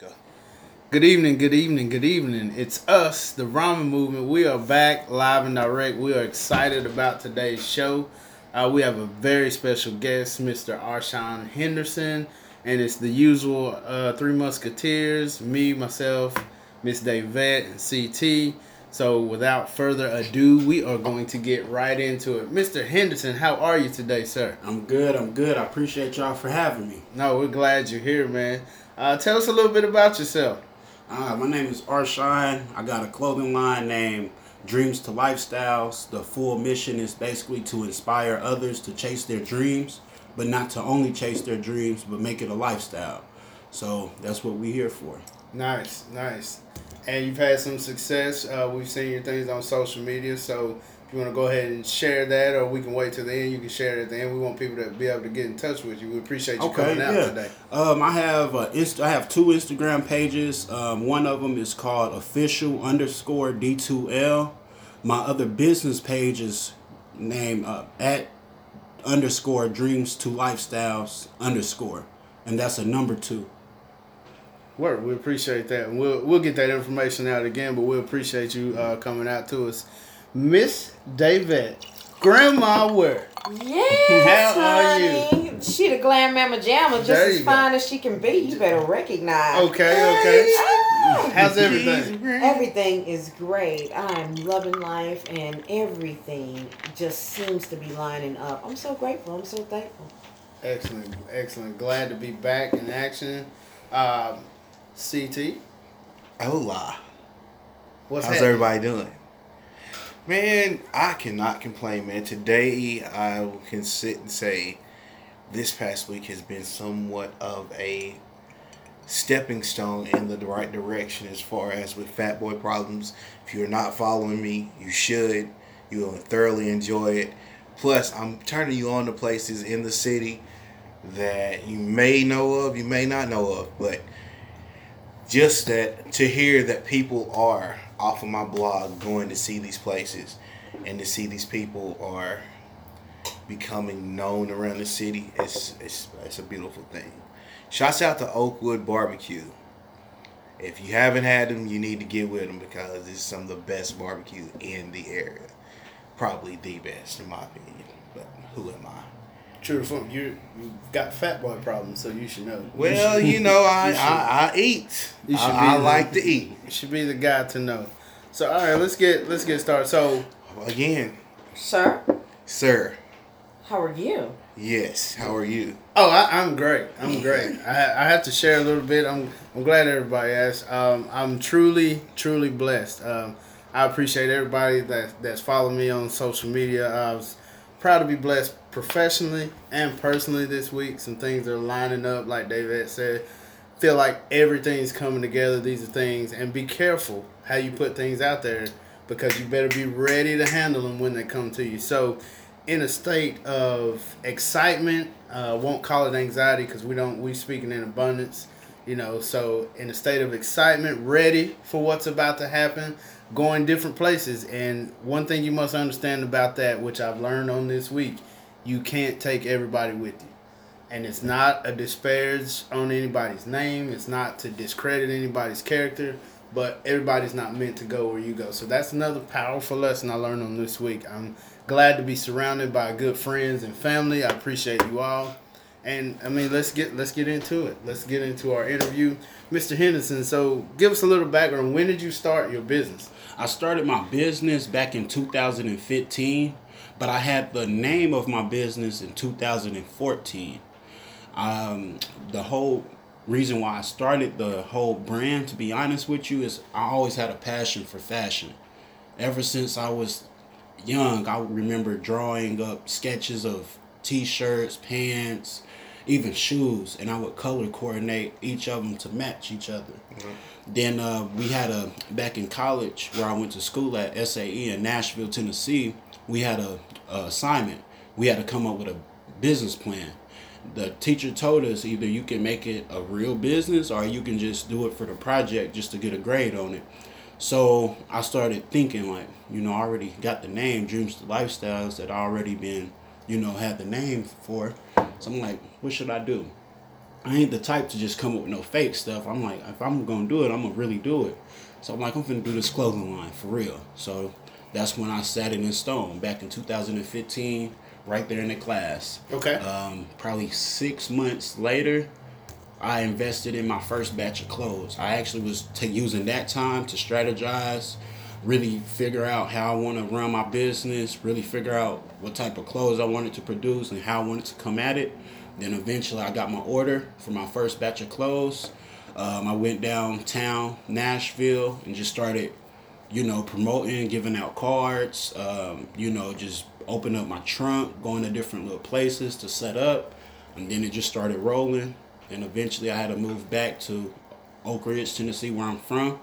Go. Good evening, good evening, good evening. It's us, the Ramen Movement. We are back live and direct. We are excited about today's show. Uh, we have a very special guest, Mr. Arshawn Henderson, and it's the usual uh, Three Musketeers, me, myself, Miss Davette, and CT. So without further ado, we are going to get right into it. Mr. Henderson, how are you today, sir? I'm good. I'm good. I appreciate y'all for having me. No, we're glad you're here, man. Uh, tell us a little bit about yourself. Uh, my name is Arshawn. I got a clothing line named Dreams to Lifestyles. The full mission is basically to inspire others to chase their dreams, but not to only chase their dreams, but make it a lifestyle. So that's what we're here for. Nice, nice. And you've had some success. Uh, we've seen your things on social media. So you want to go ahead and share that, or we can wait till the end, you can share it at the end. We want people to be able to get in touch with you. We appreciate you Okay, coming out yeah. today. Um, I have uh, Inst- I have two Instagram pages. Um, one of them is called official underscore D2L. My other business page is named uh, at underscore dreams to lifestyles underscore, and that's a number two. Work. We appreciate that, and we'll we'll get that information out again. But we appreciate you uh, coming out to us, Miss David, Grandma Word. Yes, How are you? honey. She the glam mama jamma, just There as you go. fine as she can be. You better recognize. Okay, okay. Ah, How's everything? Everything is great. I'm loving life, and everything just seems to be lining up. I'm so grateful. I'm so thankful. Excellent, excellent. Glad to be back in action. Um, CT, Hola. what's How's happening? everybody doing? Man, I cannot complain, man. Today, I can sit and say this past week has been somewhat of a stepping stone in the right direction as far as with Fat Boy Problems. If you're not following me, you should. You will thoroughly enjoy it. Plus, I'm turning you on to places in the city that you may know of, you may not know of, but just that to hear that people are off of my blog going to see these places and to see these people are becoming known around the city it's it's, it's a beautiful thing. Shouts out to oakwood barbecue. If you haven't had them you need to get with them because it's some of the best barbecue in the area. Probably the best in my opinion but who am i True to form, you you got fat boy problems, so you should know. well should- you know i you should- I, I eat You should I, I the- like to eat you should be the guy to know. So all right, let's get let's get started. So again Sir, sir how are you? Yes. How are you? oh, I, I'm great. I'm great. I I have to share a little bit. I'm I'm glad everybody asked. Um, I'm truly truly blessed. Um, I appreciate everybody that that's followed me on social media. I was proud to be blessed professionally and personally this week. Some things are lining up, like David said. Feel like everything's coming together. These are things, and be careful how you put things out there because you better be ready to handle them when they come to you. So, in a state of excitement, uh, won't call it anxiety because we don't we speaking in abundance, you know. So, in a state of excitement, ready for what's about to happen, going different places. And one thing you must understand about that, which I've learned on this week, you can't take everybody with you and it's not a disparage on anybody's name. It's not to discredit anybody's character, but everybody's not meant to go where you go. So that's another powerful lesson I learned on this week. I'm glad to be surrounded by good friends and family. I appreciate you all. And I mean, let's get let's get into it. Let's get into our interview, Mr. Henderson. So, give us a little background. When did you start your business? I started my business back in 2015, but I had the name of my business in 2014. Um, the whole reason why I started the whole brand, to be honest with you, is I always had a passion for fashion. Ever since I was young, I remember drawing up sketches of t-shirts, pants, even shoes, and I would color coordinate each of them to match each other. Then uh, we had a back in college where I went to school at SAE in Nashville, Tennessee. We had a, a assignment. We had to come up with a business plan. The teacher told us either you can make it a real business or you can just do it for the project just to get a grade on it. So I started thinking like, you know, I already got the name Dreams to Lifestyles that I already been, you know, had the name for. So I'm like, what should I do? I ain't the type to just come up with no fake stuff. I'm like, if I'm gonna do it, I'm gonna really do it. So I'm like, I'm gonna do this clothing line for real. So that's when I sat it in stone back in 2015, right there in the class. Okay. Um, probably six months later, I invested in my first batch of clothes. I actually was ta using that time to strategize, really figure out how I want to run my business, really figure out what type of clothes I wanted to produce and how I wanted to come at it. Then eventually I got my order for my first batch of clothes. Um, I went downtown Nashville and just started, you know, promoting, giving out cards, um, you know, just open up my trunk, going to different little places to set up. And then it just started rolling. And eventually I had to move back to Oak Ridge, Tennessee, where I'm from.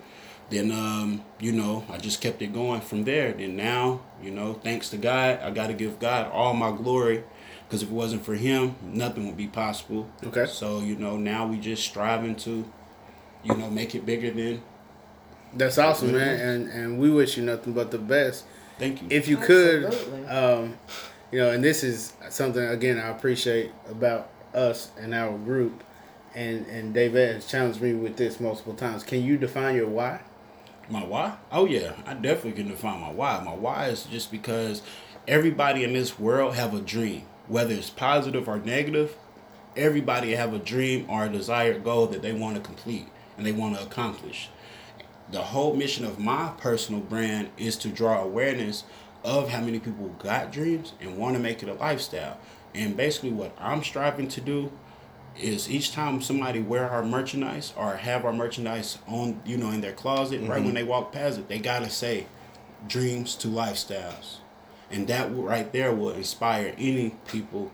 Then, um, you know, I just kept it going from there. Then now, you know, thanks to God, I got to give God all my glory because if it wasn't for Him, nothing would be possible. Okay. So, you know, now we just striving to, you know, make it bigger than. That's awesome, man, and and we wish you nothing but the best. Thank you. If you could, um, you know, and this is something again I appreciate about us and our group, and and David has challenged me with this multiple times. Can you define your why? My why? Oh yeah, I definitely can define my why. My why is just because everybody in this world have a dream, whether it's positive or negative. Everybody have a dream or a desired goal that they want to complete and they want to accomplish. The whole mission of my personal brand is to draw awareness of how many people got dreams and want to make it a lifestyle. And basically, what I'm striving to do is each time somebody wear our merchandise or have our merchandise on, you know, in their closet, right mm-hmm. when they walk past it, they gotta say, "Dreams to lifestyles," and that right there will inspire any people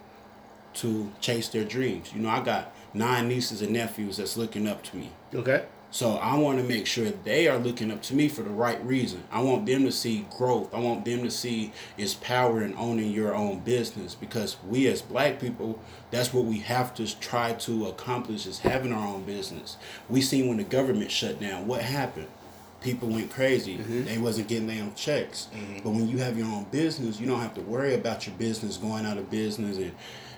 to chase their dreams. You know, I got nine nieces and nephews that's looking up to me. Okay. So I want to make sure they are looking up to me for the right reason. I want them to see growth. I want them to see its power in owning your own business because we as black people, that's what we have to try to accomplish is having our own business. We seen when the government shut down, what happened? People went crazy. Mm-hmm. They wasn't getting their own checks. Mm-hmm. But when you have your own business, you don't have to worry about your business going out of business and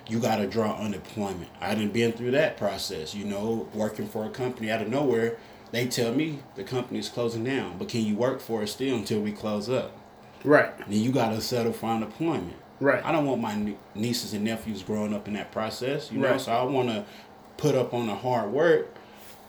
you got to draw unemployment. I didn't been through that process, you know, working for a company out of nowhere. They tell me the company's closing down, but can you work for it still until we close up? Right. Then you got to settle for unemployment. Right. I don't want my nieces and nephews growing up in that process, you know. Right. So I want to put up on the hard work,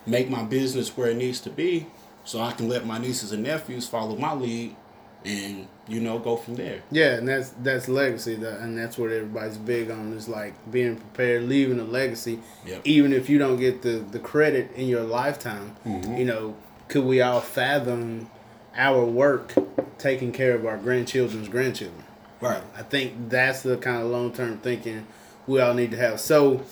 make my business where it needs to be, so I can let my nieces and nephews follow my lead, and you know go from there. Yeah, and that's that's legacy, that, and that's what everybody's big on is like being prepared, leaving a legacy, Yep. even if you don't get the the credit in your lifetime. Mm-hmm. You know, could we all fathom our work taking care of our grandchildren's grandchildren? Right. I think that's the kind of long term thinking we all need to have. So,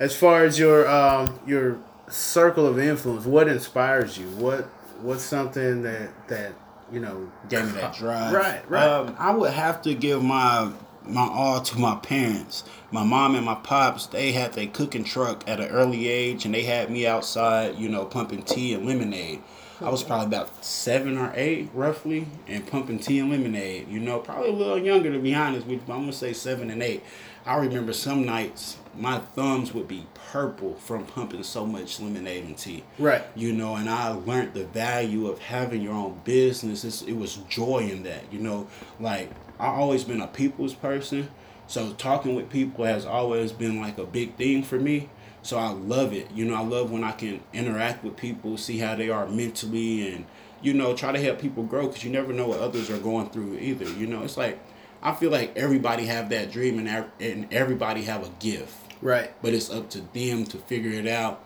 as far as your um, your circle of influence, what inspires you? What what's something that that you know gave me that drive. Right, right. Um, I would have to give my my all to my parents. My mom and my pops, they had their cooking truck at an early age, and they had me outside, you know, pumping tea and lemonade. I was probably about seven or eight, roughly, and pumping tea and lemonade. You know, probably a little younger to be honest with you. but I'm gonna say seven and eight. I remember some nights my thumbs would be purple from pumping so much lemonade and tea. Right. you know and i learned the value of having your own business. It's, it was joy in that you know like i always been a people's person. So talking with people has always been like a big thing for me. So i love it. You know i love when i can interact with people see how they are mentally and you know try to help people grow because you never know what others are going through either. You know it's like i feel like everybody have that dream and, and everybody have a gift Right. but it's up to them to figure it out.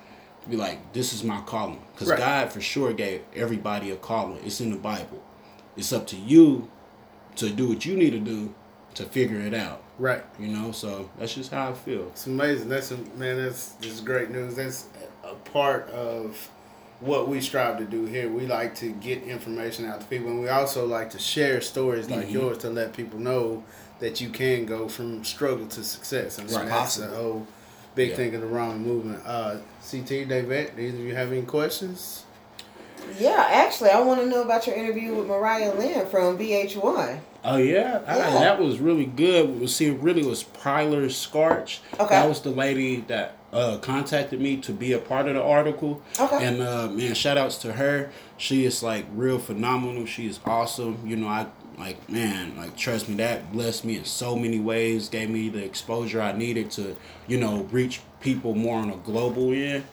Be like, this is my calling, because Right. God for sure gave everybody a calling. It's in the Bible. It's up to you to do what you need to do to figure it out. Right. You know, so that's just how I feel. It's amazing. That's a, man. That's just great news. That's a part of what we strive to do here. We like to get information out to people, and we also like to share stories like Mhm. yours to let people know that you can go from struggle to success. And Right. that's the whole big Yeah. thing of the Ramen movement. Uh, CT, David, do either of you have any questions? Yeah, actually, I want to know about your interview with Mariah Lynn from VH1. Oh yeah, Ah, Yeah. that was really good. We see, it really was Pryler Scarch. Okay. That was the lady that uh, contacted me to be a part of the article. Okay. And uh, man, shout outs to her. She is like real phenomenal. She is awesome. You know, I like man, like trust me, that blessed me in so many ways. Gave me the exposure I needed to, you know, reach people more on a global end.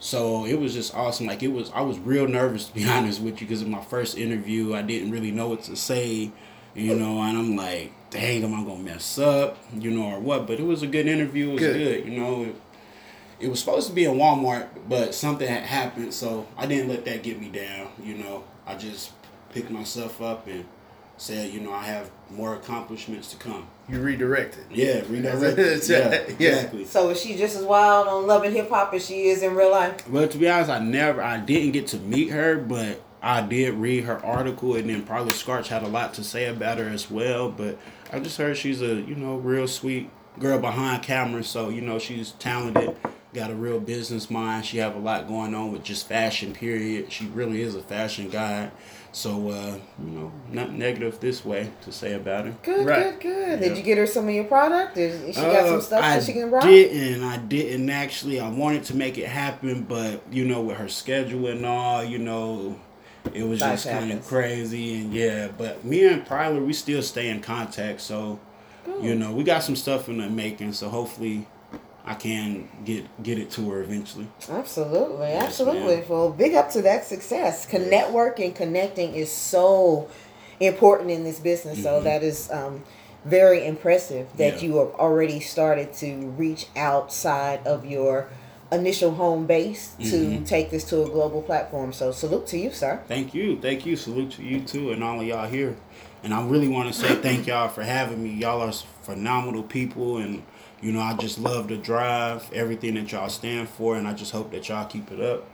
So it was just awesome. Like it was, I was real nervous to be honest with you because in my first interview, I didn't really know what to say, you know, and I'm like, dang, am I gonna mess up, you know, or what? But it was a good interview. It was Good. good, you know. It, it was supposed to be in Walmart, but something had happened, so I didn't let that get me down. You know, I just picked myself up and said, you know, I have more accomplishments to come. You redirected. Yeah, redirect. That's yeah. Yeah. exactly. So is she just as wild on Love and Hip Hop as she is in real life? Well, to be honest, I never, I didn't get to meet her, but I did read her article, and then probably Scarch had a lot to say about her as well. But I just heard she's a, you know, real sweet girl behind camera. So you know, she's talented, got a real business mind. She have a lot going on with just fashion. Period. She really is a fashion guy. So uh, you know, not negative this way to say about her. Good, Right. good, good. Yeah. Did you get her some of your product? Is she got Uh, some stuff I that she can rock? didn't. I didn't actually. I wanted to make it happen, but you know, with her schedule and all, you know, it was Life just kind of crazy. And yeah, but me and Pryler, we still stay in contact. So, you know, we got some stuff in the making. So hopefully, I can get get it to her eventually. Absolutely, Yes, absolutely. ma'am. Well, big up to that success. Con- Networking, connecting is so important in this business. So that is um, very impressive that Yeah. you have already started to reach outside of your initial home base to take this to a global platform. So salute to you, sir. Thank you, thank you. Salute to you too, and all of y'all here. And I really want to say thank y'all for having me. Y'all are phenomenal people, and you know I just love the drive, everything that y'all stand for, and I just hope that y'all keep it up.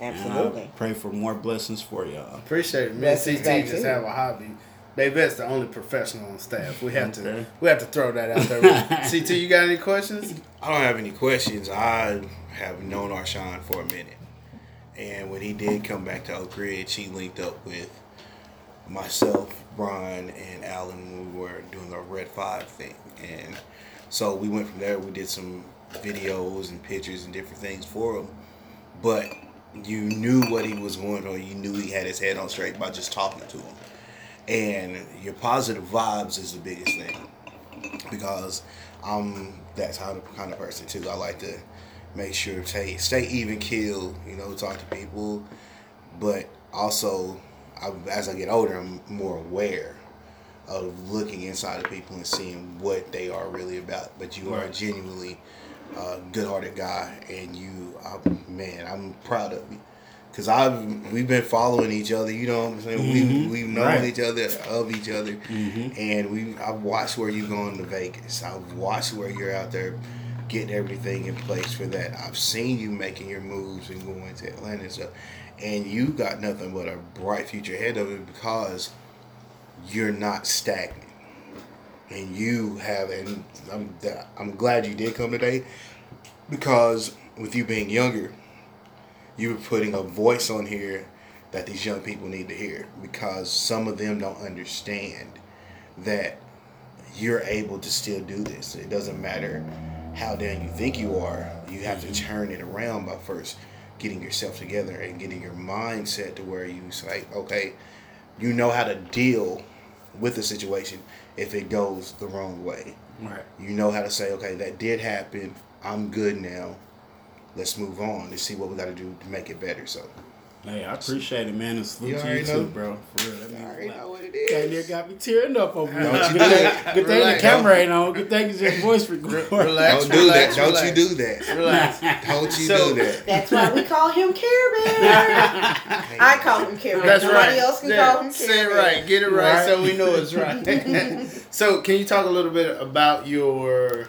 And uh, Absolutely. I pray for more blessings for y'all. Appreciate it. Me and CT back, just have a hobby. Davette's the only professional on staff. We have Okay. to we have to throw that out there. CT, you got any questions? I don't have any questions. I have known Arshawn for a minute. And when he did come back to Oak Ridge, he linked up with myself, Brian, and Alan when we were doing the Red Five thing. And so we went from there. We did some videos and pictures and different things for him. But you knew what he was going on. You knew he had his head on straight by just talking to him. And your positive vibes is the biggest thing because I'm that type of kind of person too. I like to make sure stay stay even keel, you know, talk to people, but also I, as I get older, I'm more aware of looking inside of people and seeing what they are really about. But you are a genuinely good-hearted guy, and you, I, man, I'm proud of you. Cause I've we've been following each other, you know what I'm saying. We mm-hmm. we've known Right. each other of each other, mm-hmm. and we I've watched where you're going to Vegas. I've watched where you're out there getting everything in place for that. I've seen you making your moves and going to Atlanta and stuff, and you got nothing but a bright future ahead of it because you're not stagnant, and you have. And I'm I'm glad you did come today because with you being younger you were putting a voice on here that these young people need to hear because some of them don't understand that you're able to still do this. It doesn't matter how down you think you are, you have to mm-hmm. turn it around by first getting yourself together and getting your mindset to where you say, okay, you know how to deal with the situation if it goes the wrong way. Right. You know how to say, okay, that did happen. I'm good now. Let's move on and see what we got to do to make it better. So, Hey, I appreciate it, man. And salute You to you too, bro. For real. That means I a already know what it is. Damn near got me tearing up over here. Don't you good do thing, that. good thing the camera ain't on. Good thing it's just voice recording. Relax. Don't do relax, that. Don't you do that. Relax. Don't you So- do that. That's why we call him Care Bear. I call him Care Bear. That's Nobody right. else can Yeah, call him Say it right. Get it right, Right. so we know it's right. so, can you talk a little bit about your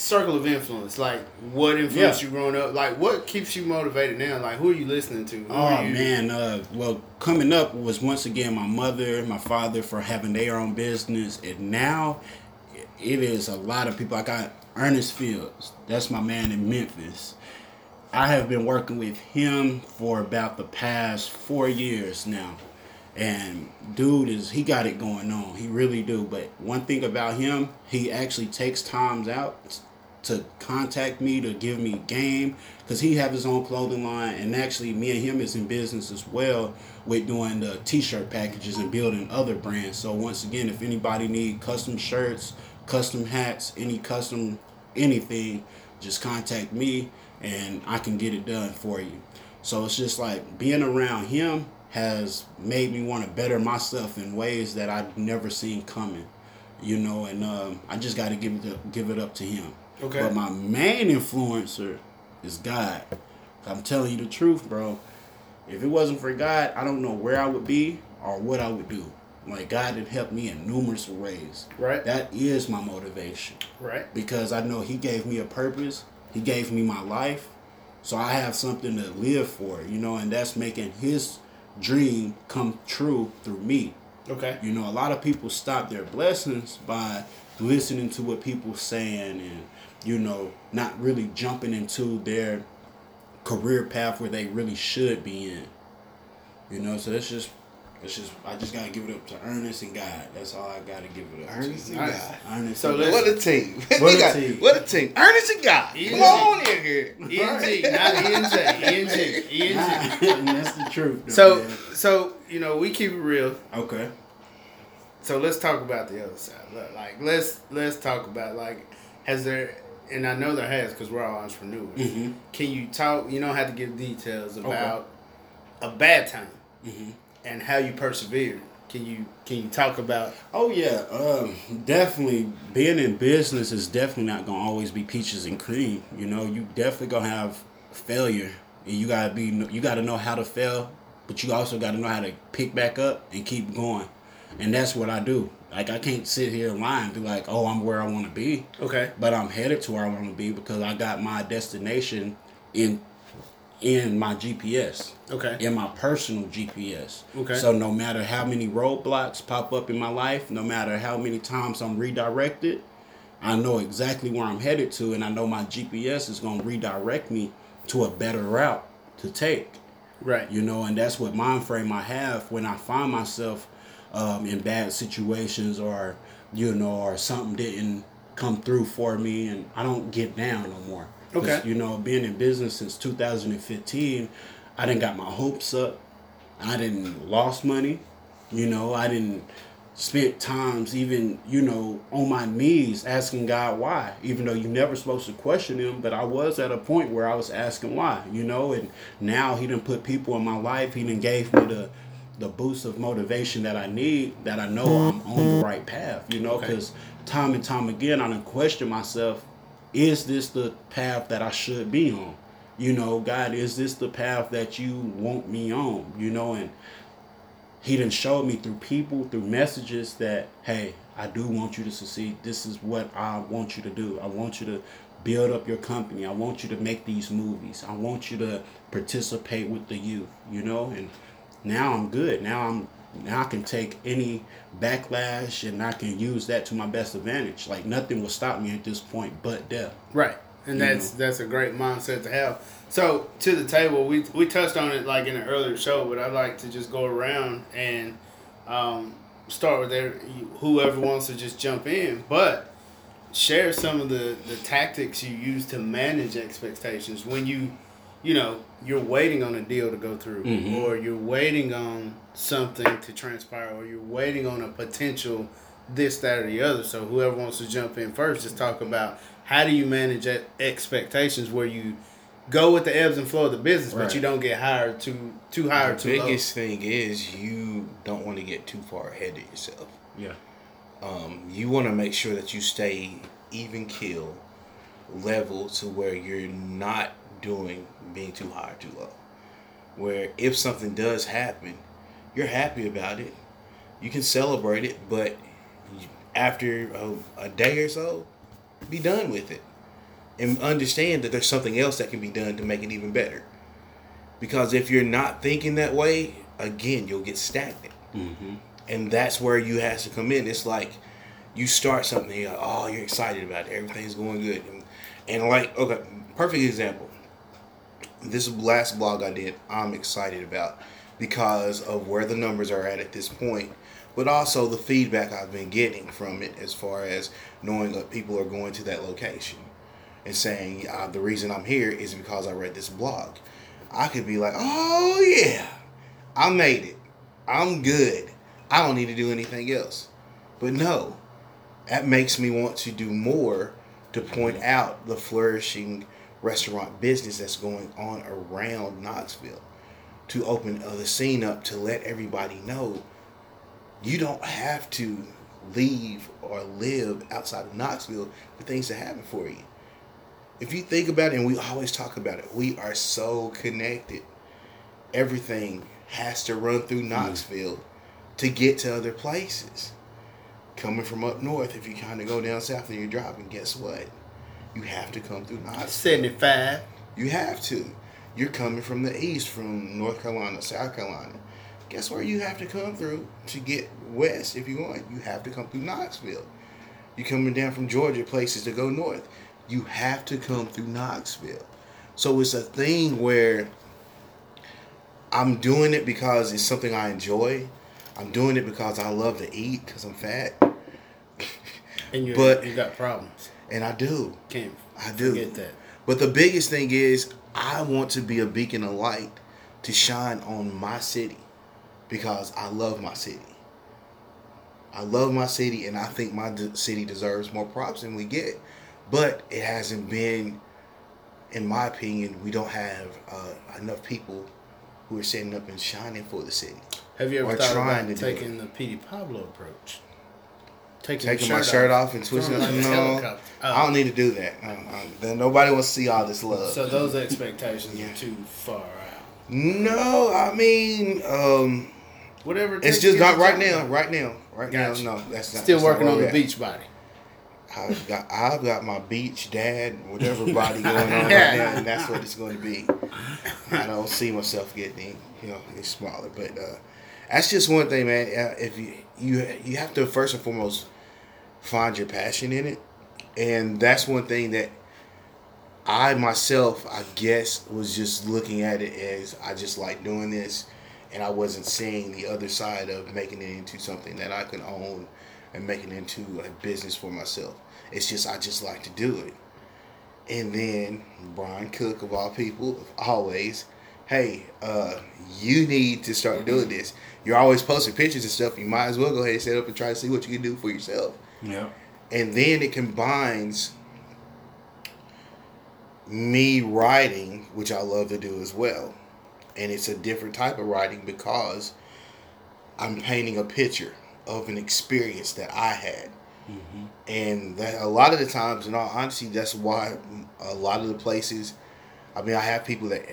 circle of influence? Like, what influenced Yeah. you growing up? Like, what keeps you motivated now? Like, who are you listening to? Who Oh man, uh, well, coming up was once again my mother, my father for having their own business, and now it is a lot of people. I got Ernest Fields, that's my man in Memphis. I have been working with him for about the past four years now, and dude is he got it going on. He really do. But one thing about him, he actually takes times out to contact me to give me game because he have his own clothing line and actually me and him is in business as well with doing the t-shirt packages and building other brands. So once again if anybody need custom shirts custom hats any custom anything just contact me and i can get it done for you. So it's just like being around him has made me want to better myself in ways that i've never seen coming you know and um, i just got to give it give it up to him Okay. but my main influencer is God. I'm telling you the truth, bro. If it wasn't for God, I don't know where I would be or what I would do. Like God had helped me in numerous ways. Right. That is my motivation Right. because I know He gave me a purpose. He gave me my life, so I have something to live for. You know, and that's making His dream come true through me. Okay. You know, a lot of people stop their blessings by listening to what people saying and you know not really jumping into their career path where they really should be in. You know, so it's just it's just I just gotta give it up to Ernest and God. That's all I gotta give it up Ernest to. and Nice. God. Ernest So and God. What a team. What a got- team. What a team. Ernest and God. Easy. Come on in here. ENG, not ENJ. ENG. ENG. That's the truth. though, So, man. so you know, we keep it real. okay. So let's talk about the other side. Like, let's let's talk about like, has there? And I know there has because we're all entrepreneurs. Mhm. Can you talk? You don't have to give details about a bad time Mhm. and how you persevered. Can you can you talk about? Oh yeah, um, definitely. Being in business is definitely not gonna always be peaches and cream. You know, you definitely gonna have failure, and you gotta be you gotta know how to fail, but you also gotta know how to pick back up and keep going. And that's what I do. Like I can't sit here and lie and be like, oh, I'm where I want to be, Okay. but I'm headed to where I want to be because I got my destination in in my GPS Okay. in my personal GPS. Okay. So no matter how many roadblocks pop up in my life, no matter how many times I'm redirected, I know exactly where I'm headed to, and I know my GPS is going to redirect me to a better route to take. Right. You know, and that's what mind frame I have when I find myself um, in bad situations or you know, or something didn't come through for me, and I don't get down no more. Okay. You know, being in business since 2015, I didn't got my hopes up. I didn't lost money. You know, I didn't spent times even you know on my knees asking God why, even though you're never supposed to question Him. But I was at a point where I was asking why. You know, and now He didn't put people in my life. He didn't gave me the the boost of motivation that I need. That I know I'm on the right path. You know, Okay. because time and time again I done question myself is this the path that I should be on? You know, God, is this the path that you want me on? You know, and He done showed me through people, through messages that, hey, I do want you to succeed. This is what I want you to do. I want you to build up your company. I want you to make these movies. I want you to participate with the youth, you know? And now I'm good. Now I'm now I can take any backlash and I can use that to my best advantage. Like nothing will stop me at this point but death. Right. And You that's know. that's a great mindset to have. So to the table, we we touched on it like in an earlier show, but I'd like to just go around and um, start with there, whoever wants to just jump in, but share some of the the tactics you use to manage expectations when you you know you're waiting on a deal to go through Mhm. or you're waiting on something to transpire or you're waiting on a potential this that or the other so whoever wants to jump in first just talk about how do you manage expectations where you go with the ebbs and flow of the business but you don't get hired too too high or The too low biggest thing is you don't want to get too far ahead of yourself. Yeah. Um, you want to make sure that you stay even kill level to where you're not doing being too high or too low. Where if something does happen, you're happy about it. You can celebrate it, but after a, a day or so, be done with it. And understand that there's something else that can be done to make it even better. Because if you're not thinking that way, again, you'll get stagnant Mm-hmm. and that's where you has to come in. It's like you start something, you're like, oh, you're excited about it, everything's going good, and, and like, okay, perfect example. This last blog I did, I'm excited about because of where the numbers are at at this point, but also the feedback I've been getting from it as far as knowing that people are going to that location. and saying uh, the reason I'm here is because I read this blog. I could be like, oh yeah, I made it. I'm good. I don't need to do anything else. But no, that makes me want to do more to point out the flourishing restaurant business that's going on around Knoxville. To open uh, the scene up to let everybody know you don't have to leave or live outside of Knoxville for things to happen for you. If you think about it, and we always talk about it, we are so connected. Everything has to run through Knoxville to get to other places. Coming from up north, if you kind of go down south and you're driving, guess what? You have to come through Knoxville. 75. You have to. You're coming from the east, from North Carolina, South Carolina. Guess where you have to come through to get west if you want? You have to come through Knoxville. You're coming down from Georgia, places to go north. You have to come through Knoxville. So it's a thing where I'm doing it because it's something I enjoy. I'm doing it because I love to eat because I'm fat, And you, But- you got problems. And I do. Can't I do. Get that. But the biggest thing is, I want to be a beacon of light to shine on my city because I love my city. I love my city, and I think my city deserves more props than we get. But it hasn't been, in my opinion, we don't have uh, enough people who are standing up and shining for the city. Have you ever thought about taking the Petey Pablo approach? Taking, Taking your my shirt off and twisting Throwing Like no, oh. I don't need to do that. Um, then nobody wants to see all this love. So those expectations Yeah. are too far out. no, I mean, um, Whatever. it It's just get not the right now. Right now. Right Gotcha. now. No, that's not. Still that's working where on the at. beach body. I've got I've got my beach dad, whatever body going on right now, and that's what it's going to be. I don't see myself getting, you know, any smaller, but uh, that's just one thing, man. Uh, If you you you have to first and foremost find your passion in it, and that's one thing that I myself, I guess, was just looking at it as I just like doing this, and I wasn't seeing the other side of making it into something that I could own and making it into a business for myself. It's just I just like to do it. And then Brian Cook of all people, always, hey, uh, you need to start doing this. You're always posting pictures and stuff. You might as well go ahead and set up and try to see what you can do for yourself Yeah. and then it combines me writing, which I love to do as well, and it's a different type of writing because I'm painting a picture of an experience that I had, mm-hmm. and that a lot of the times, in all honesty, that's why a lot of the places. I mean, I have people that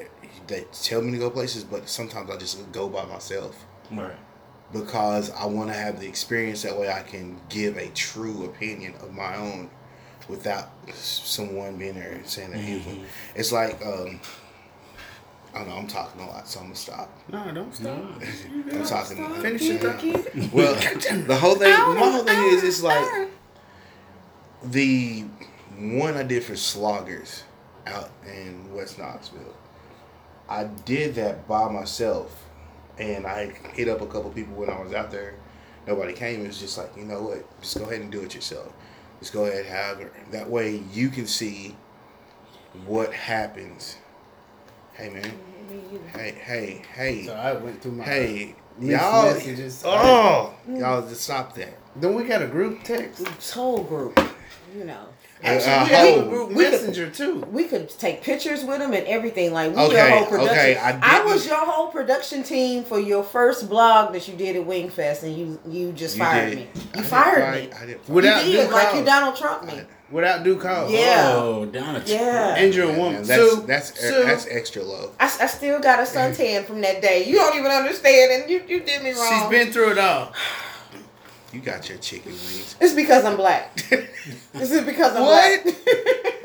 that tell me to go places, but sometimes I just go by myself Right. Because I want to have the experience. That way, I can give a true opinion of my own without someone being there and saying that he was- It's like um, I don't know. I'm talking a lot, so I'm gonna stop. No, don't stop. I'm talking. Finish your thought. Well, the whole thing, my whole thing is, it's like the one I did for Sloggers out in West Knoxville. I did that by myself, and I hit up a couple people when I was out there. Nobody came. It was just like, you know what? Just go ahead and do it yourself. Just go ahead and have it. That way you can see what happens. Hey man. Hey, hey, hey. So I went through my. Hey, y'all. messages. Oh, y'all just stop that. Then we got a group text. This whole group, you know. Actually, Uh, we have a whole- group we could- too. We could take pictures with them and everything. Like we your whole production. okay, I I, was your whole production team for your first blog that you did at Wingfest, and you you just You fired did. me. I You didn't fired fight- me. I didn't. Without you did, like cause. you Donald Trump me. Without due cause. Yeah. Oh, down a Yeah. And you're a Man, woman. that's Sue, that's Sue. that's extra low. I, I still got a suntan from that day. You don't even understand, and you, you did me wrong. She's been through it all. You got your chicken wings. It's because I'm black. this is because I'm What? black.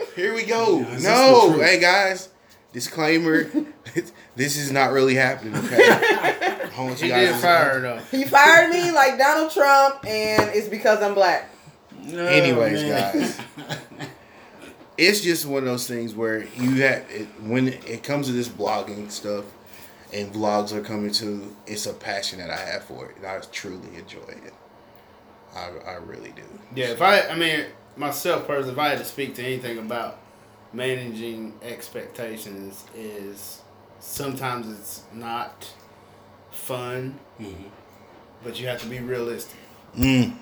Here we go. Yeah, no, hey guys, disclaimer. this is not really happening. Okay. I want She you guys did fire though. he fired me like Donald Trump, and it's because I'm black. Anyways, Oh, man. guys. It's just one of those things where you have it, when it comes to this blogging stuff, and vlogs are coming to. It's a passion that I have for it, and I truly enjoy it. I, I really do. Yeah, if I, I mean, myself personally, if I had to speak to anything about managing expectations is sometimes it's not fun, Mm-hmm. but you have to be realistic. Mm.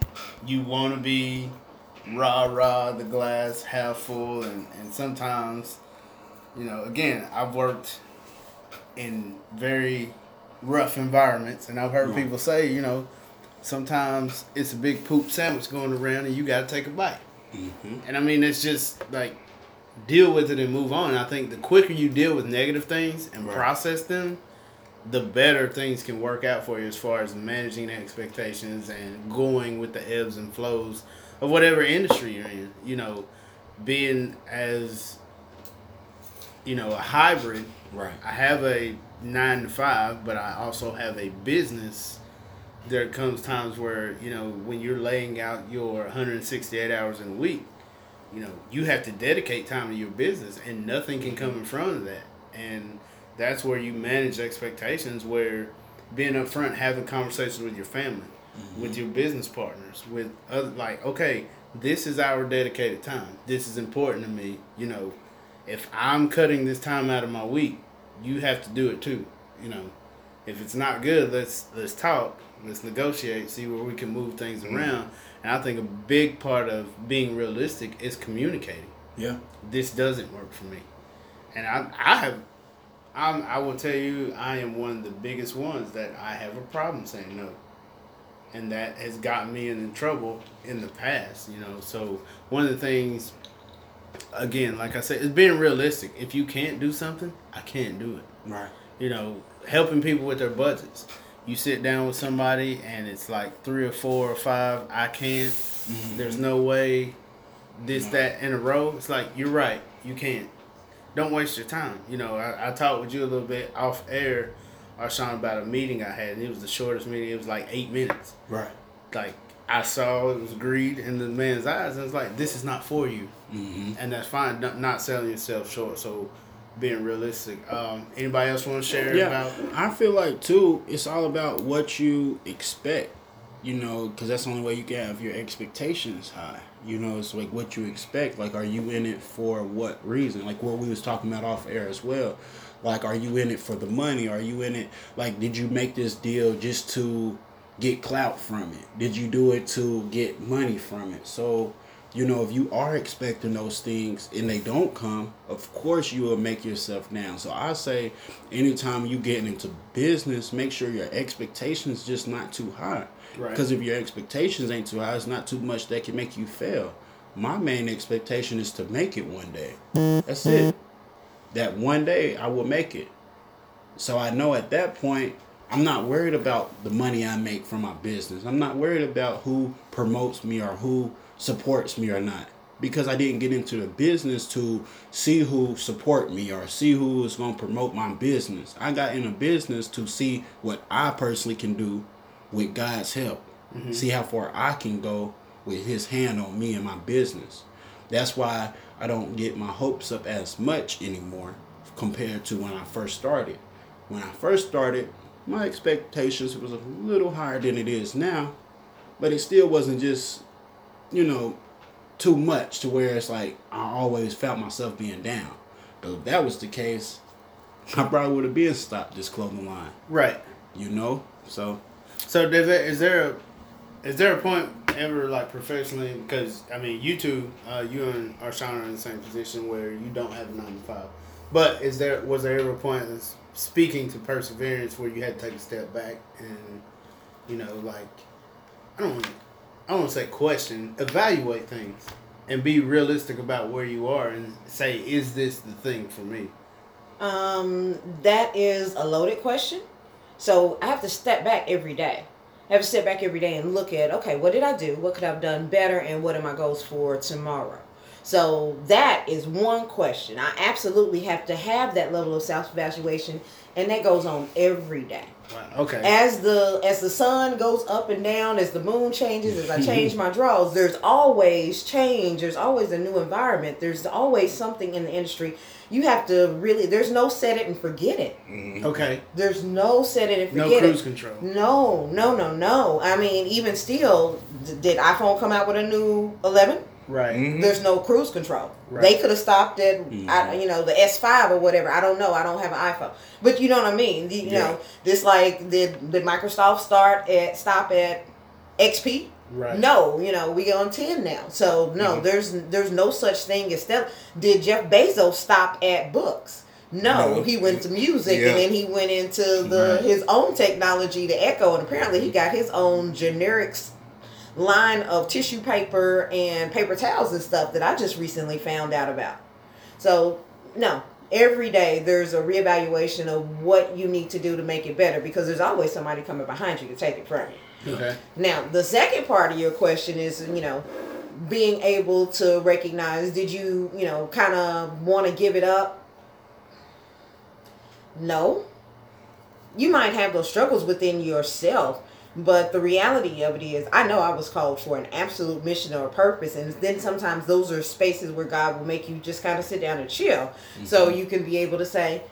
You want to be rah rah, the glass half full, and, and sometimes, you know, again, I've worked in very rough environments, and I've heard Right. people say, you know, sometimes it's a big poop sandwich going around, and you got to take a bite. Mm-hmm. And I mean, it's just like deal with it and move on. I think the quicker you deal with negative things and Right. process them, the better things can work out for you as far as managing expectations and going with the ebbs and flows of whatever industry you're in. You know, being as you know a hybrid. Right. I have a nine to five, but I also have a business. There comes times where you know when you're laying out your 168 hours in a week, you know you have to dedicate time to your business, and nothing can come in front of that. And that's where you manage expectations. Where being upfront, having conversations with your family, mm-hmm. with your business partners, with other like, okay, this is our dedicated time. This is important to me. You know, if I'm cutting this time out of my week, you have to do it too. You know, if it's not good, let's let's talk, let's negotiate, see where we can move things mm. around. And I think a big part of being realistic is communicating. Yeah. This doesn't work for me, and I I have. I'm, I will tell you, I am one of the biggest ones that I have a problem saying no, and that has gotten me in trouble in the past. You know, so one of the things, again, like I said, is being realistic. If you can't do something, I can't do it Right. you know, helping people with their budgets. You sit down with somebody and it's like three or four or five, I can't. There's no way this, that in a row. It's like, you're right, you can't. Don't waste your time. You know, I, I talked with you a little bit off air, Arshawn, about a meeting I had, and it was the shortest meeting. It was like eight minutes. Right. Like, I saw it was greed in the man's eyes, and it's like, this is not for you Mm-hmm. and that's fine. Not selling yourself short. So being realistic. Um, anybody else want to share Yeah, about? I feel like too. It's all about what you expect. You know, because that's the only way you can have your expectations high. You know, it's like what you expect. Like, are you in it for what reason? Like what we was talking about off air as well. Like, are you in it for the money? Are you in it? Like, did you make this deal just to get clout from it? Did you do it to get money from it? So, you know, if you are expecting those things and they don't come, of course you will make yourself down. So I say, anytime you get into business, make sure your expectations just not too high. Right. Because if your expectations ain't too high, it's not too much that can make you fail. My main expectation is to make it one day. That's it. That one day I will make it. So I know at that point, I'm not worried about the money I make from my business. I'm not worried about who promotes me or who supports me or not. Because I didn't get into the business to see who support me or see who is going to promote my business. I got in a business to see what I personally can do with God's help. Mm-hmm. See how far I can go with his hand on me and my business. That's why I don't get my hopes up as much anymore compared to when I first started. When I first started, my expectations was a little higher than it is now, but it still wasn't just, you know, too much to where it's like I always felt myself being down. But if that was the case, I probably would have been stopped this clothing line, Right. you know? So So does there, is there a is there a point ever like professionally because I mean you two uh, you and Arshawn are in the same position where you don't have a nine to five, but is there was there ever a point speaking to perseverance where you had to take a step back and you know like I don't wanna- I don't want to say question evaluate things and be realistic about where you are and say is this the thing for me Um, that is a loaded question. So I have to step back every day. I have to step back every day and look at, okay, what did I do? What could I have done better? And what are my goals for tomorrow? So that is one question. I absolutely have to have that level of self evaluation, and that goes on every day. Wow. okay As the as the sun goes up and down, as the moon changes, as I change my draws, there's always change. There's always a new environment. There's always something in the industry. You have to really. There's no set it and forget it. Mm-hmm. okay There's no set it and forget it. no cruise it. control No, no, no, no. I mean, even still, d- did iPhone come out with a new 11? Right. Mhm. There's no cruise control. Right. They could have stopped at, Mhm. I, you know, the S5 or whatever. I don't know. I don't have an iPhone, but you know what I mean. You, you Yeah. know, this like did did Microsoft start at stop at XP? Right. No, you know, we on 10 now. So no, Mhm. there's there's no such thing as step. Did Jeff Bezos stop at books? No, No. he went to music Yeah. and then he went into the Right. his own technology, the Echo, and apparently he got his own generics line of tissue paper and paper towels and stuff that I just recently found out about. So, no, every day there's a reevaluation of what you need to do to make it better because there's always somebody coming behind you to take it from you. Okay. Now, the second part of your question is, you know, being able to recognize did you, you know, kind of want to give it up? No. You might have those struggles within yourself, but the reality of it is, I know I was called for an absolute mission or a purpose, and then sometimes those are spaces where God will make you just kind of sit down and chill, so you can be able to say,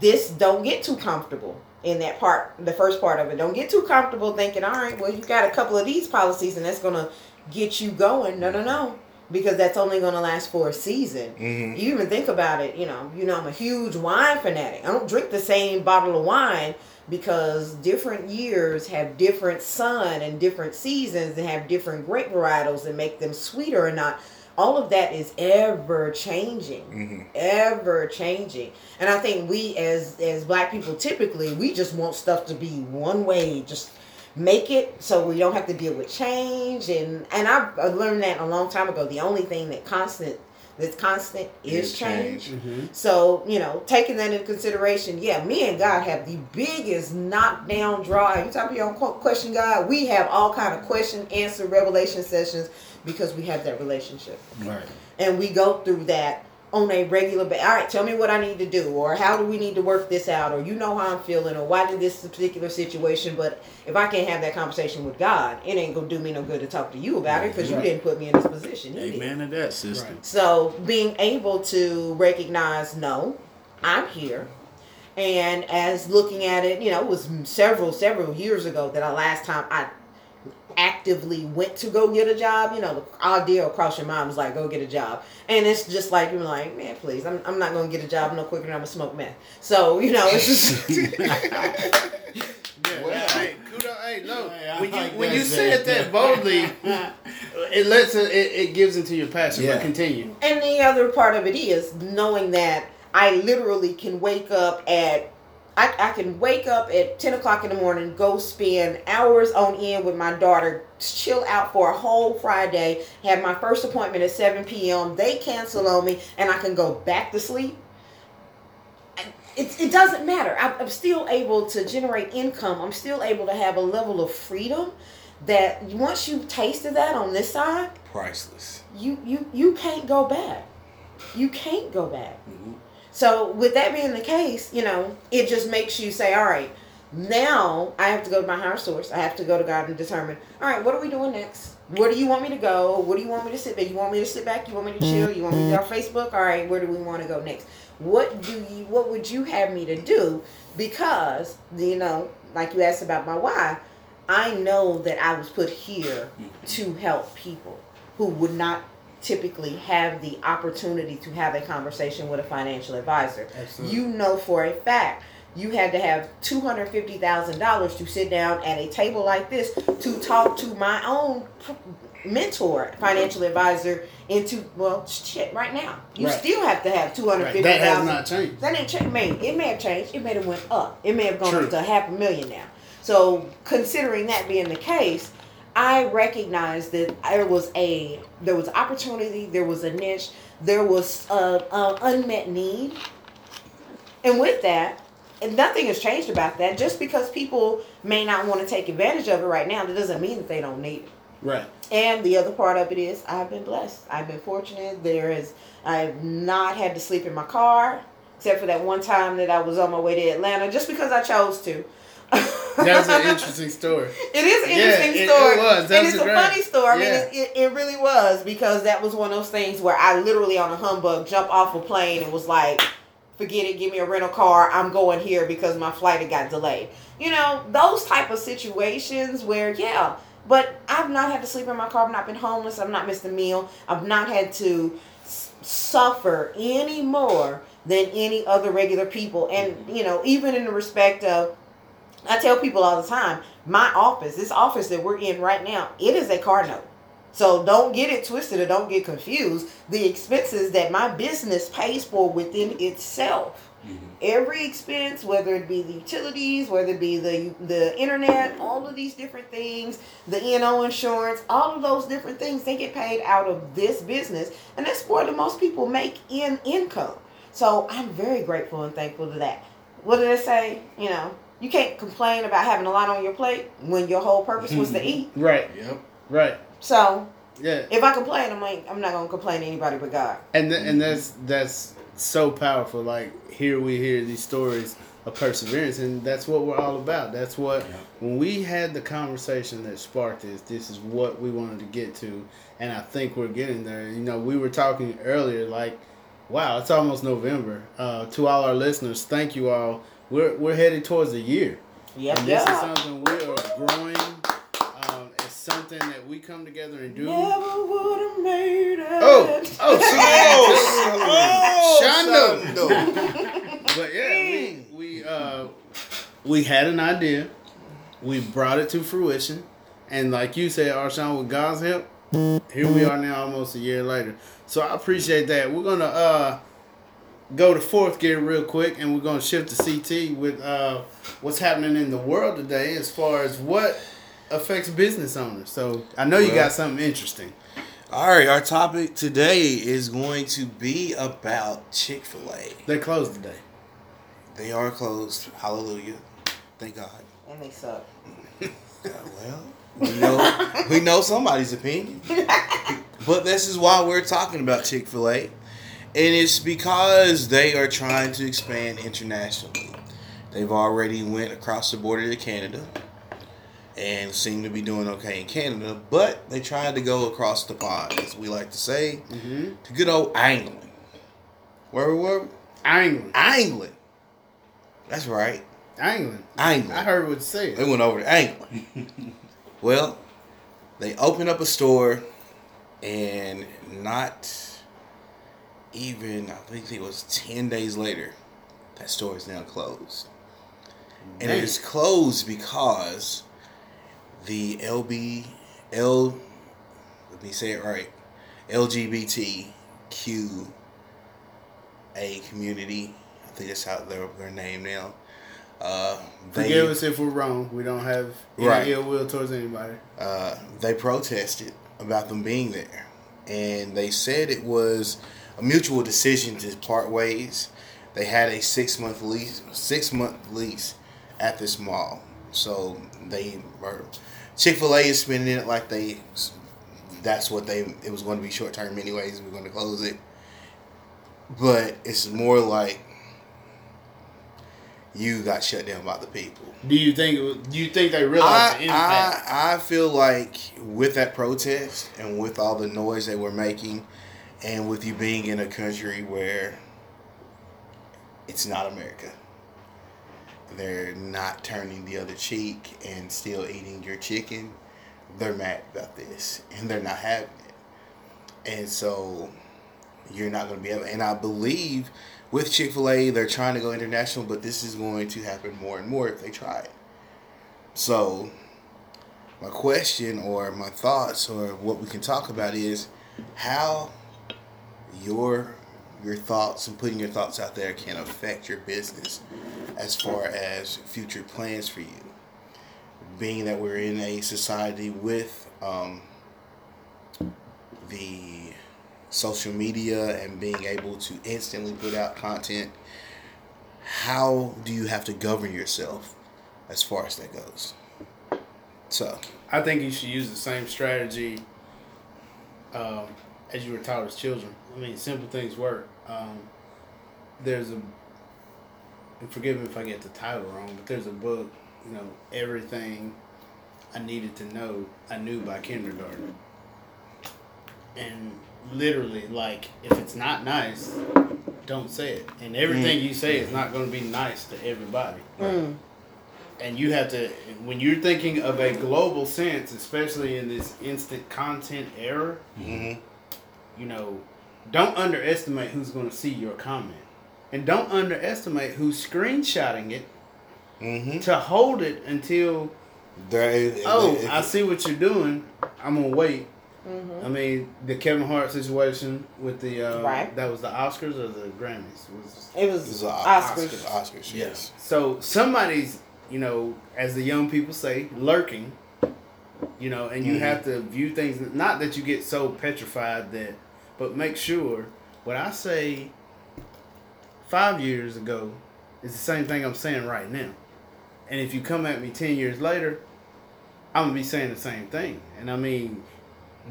"This don't get too comfortable." In that part, the first part of it, don't get too comfortable thinking, "All right, well, you got a couple of these policies, and that's gonna get you going." No, no, no, because that's only gonna last for a season. Mhm. You even think about it, you know, you know, I'm a huge wine fanatic. I don't drink the same bottle of wine because different years have different sun and different seasons and have different grape varietals and make them sweeter or not. All of that is ever changing, Mhm. ever changing. And I think we as as black people typically we just want stuff to be one way, just make it so we don't have to deal with change and and I've, I learned that a long time ago. The only thing that constant that's constant is Is change. change. Mm-hmm. So, you know, taking that into consideration, yeah, me and God have the biggest knockdown draw. You talking on qu- question God? We have all kind of question, answer, revelation sessions because we have that relationship. Right. And we go through that on a regular basis. All right, tell me what I need to do, or how do we need to work this out, or you know how I'm feeling, or why did this particular situation. But if I can't have that conversation with God, it ain't gonna do me no good to talk to you about it because you Right. didn't put me in this position. Amen to that, sister. Right. So being able to recognize, no, I'm here. And as looking at it, you know, it was several, several years ago that I last time I actively went to go get a job. You know, the idea across your mind was like, go get a job. And it's just like, you're like, man, please, I'm, I'm not going to get a job no quicker than I'm going to smoke meth. So, you know, it's just. Yeah, Wow. hey, kudos, hey, look, Hey, when you like when that, you Zay. said that boldly, it lets it, it, it gives into your passion. Yeah. But continue. And the other part of it is knowing that I literally can wake up at I, I can wake up at 10 o'clock in the morning, go spend hours on end with my daughter, chill out for a whole Friday, have my first appointment at 7 p.m. They cancel on me, and I can go back to sleep. It, it doesn't matter. I'm, I'm still able to generate income. I'm still able to have a level of freedom that once you've tasted that on this side, Priceless. you you you can't go back. You can't go back. Mhm. So with that being the case, you know, it just makes you say, all right, now I have to go to my higher source. I have to go to God and determine, all right, what are we doing next? Where do you want me to go? What do you want me to sit back? You want me to sit back? You want me to mm-hmm. chill? You want me to go on Facebook? All right, where do we want to go next? What do you what would you have me to do? Because, you know, like you asked about my why, I know that I was put here mm-hmm. to help people who would not typically have the opportunity to have a conversation with a financial advisor. Absolutely. You know for a fact you had to have two hundred fifty thousand dollars to sit down at a table like this to talk to my own mentor, financial advisor, into well shit right now. You Right. still have to have two hundred Right. fifty That has not changed. That ain't changed. Man, it may have changed. It may have went up. It may have gone True. up to half a million now. So considering that being the case, I recognize that there was a there was opportunity, there was a niche, there was a, a unmet need, and with that, and nothing has changed about that. Just because people may not want to take advantage of it right now, that doesn't mean that they don't need it. Right. And the other part of it is I've been blessed. I've been fortunate. There is I've not had to sleep in my car, except for that one time that I was on my way to Atlanta, just because I chose to. That's an interesting story. It is an Yeah, interesting it- it story. was. That and was it's a great. funny story. I mean, it, it, it really was because that was one of those things where I literally on a humbug jump off a plane and was like, forget it, give me a rental car. I'm going here because my flight had got delayed. You know, those type of situations where, yeah, But I've not had to sleep in my car. I've not been homeless. I've not missed a meal. I've not had to s- suffer any more than any other regular people. And, you know, even in the respect of, I tell people all the time, my office, this office that we're in right now, it is a car note. So don't get it twisted or don't get confused. The expenses that my business pays for within itself, mm-hmm. every expense, whether it be the utilities, whether it be the the internet, all of these different things, the E&O insurance, all of those different things, they get paid out of this business, and that's more than most people make in income. So I'm very grateful and thankful to that. What did I say? You know, you can't complain about having a lot on your plate when your whole purpose was to eat. Right. Yep. Right. So Yeah. if I complain, I'm like, I'm not gonna complain to anybody but God. And th- and that's that's so powerful. Like here we hear these stories of perseverance, and that's what we're all about. That's what Yeah. when we had the conversation that sparked this. This is what we wanted to get to, and I think we're getting there. You know, we were talking earlier, like, wow, it's almost November. Uh, to all our listeners, thank you all. We're we're headed towards a year. Yep, And this is something we are growing. Um, it's something that we come together and do. Never would have made it. Oh, oh, Oh, Shondo. Shondo. But yeah, we we uh we had an idea, we brought it to fruition, and like you said, Arshawn, with God's help, here we are now, almost a year later. So I appreciate that. We're gonna uh go to fourth gear real quick, and we're gonna shift to CT with uh what's happening in the world today as far as what affects business owners. So I know you got something interesting. All right, our topic today is going to be about Chick Fil A. They closed today. They are closed. Hallelujah. Thank God. And they suck. Uh, well, we know we know somebody's opinion, but this is why we're talking about Chick Fil A, and it's because they are trying to expand internationally. They've already went across the border to Canada, and seem to be doing okay in Canada. But they tried to go across the pond, as we like to say, Mm-hmm. to good old England. Where we were? England. England. That's right, England. England. I heard what you said. They went over to England. well, they opened up a store, and not even I think it was ten days later, that store is now closed. And it is closed because the LB L let me say it right. LGBTQ a community. I think that's how they're their name now. Uh, they, Forgive us if we're wrong. We don't have any Right. ill will towards anybody. uh, they protested about them being there, and they said it was a mutual decision to part ways. They had a six month lease, six month lease at this mall, so they were. Chick Fil A is spending it like they. That's what they. It was going to be short term anyways. We're going to close it, but it's more like you got shut down by the people. Do you think? Was, do you think they realized the impact? I I feel like with that protest and with all the noise they were making, and with you being in a country where it's not America, they're not turning the other cheek and still eating your chicken. They're mad about this, and they're not having it, and so you're not going to be able. And I believe with Chick Fil A, they're trying to go international, but this is going to happen more and more if they try it. So, my question or my thoughts or what we can talk about is how your your thoughts and putting your thoughts out there can affect your business as far as future plans for you. Being that we're in a society with um, the social media and being able to instantly put out content, how do you have to govern yourself as far as that goes? So, I think you should use the same strategy um, as you were taught as children. I mean, simple things work. Um, there's a, and forgive me if I get the title wrong, but there's a book, you know, everything I needed to know, I knew by kindergarten. And literally, like, if it's not nice, don't say it. And everything you say is not going to be nice to everybody. Mm. and you have to when you're thinking of a global sense, especially in this instant content era. Mm-hmm. You know, don't underestimate who's going to see your comment, and don't underestimate who's screenshotting it Mm-hmm. to hold it until There, oh if- I see what you're doing. I'm gonna wait. Mm-hmm. I mean, the Kevin Hart situation with the uh, Right. that was the Oscars or the Grammys was It was, It was a- Oscars. Oscars. Oscars, yes. So somebody's, you know, as the young people say, lurking. You know, and you Mhm. have to view things not that you get so petrified that, but make sure what I say five years ago is the same thing I'm saying right now. And if you come at me ten years later, I'm gonna be saying the same thing. And I mean,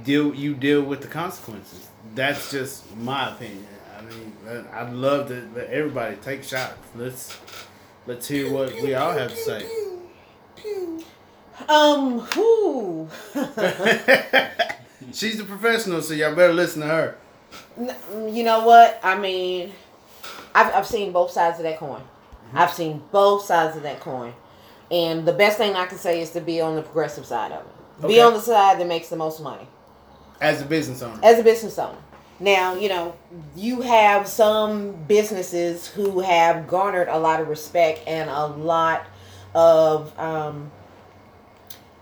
deal you deal with the consequences. That's just my opinion. I mean, I- I'd love to let everybody take shots. Let's let's hear what we all have to say. Um, who? She's the professional, so y'all better listen to her. you know what? I mean, I've, I've seen both sides of that coin. I've seen both sides of that coin. And the best thing I can say is to be on the progressive side of it. Be on the side that makes the most money. As a business owner. as a business owner. Now, you know, you have some businesses who have garnered a lot of respect and a lot of um,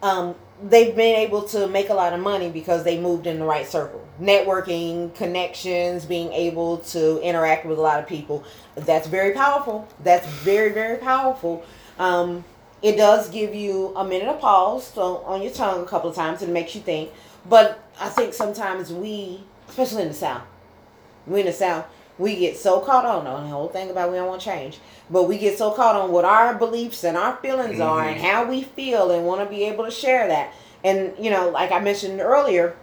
um, they've been able to make a lot of money because they moved in the right circle. Networking, connections, being able to interact with a lot of people. That's very powerful. That's very, very powerful. Um, it does give you a minute of pause so on your tongue a couple of times and it makes you think. But I think sometimes we, especially in the South, we in the South, we get so caught on the whole thing about we don't want change, but we get so caught on what our beliefs and our feelings are and mm-hmm. how we feel and want to be able to share that. And you know, like I mentioned earlier,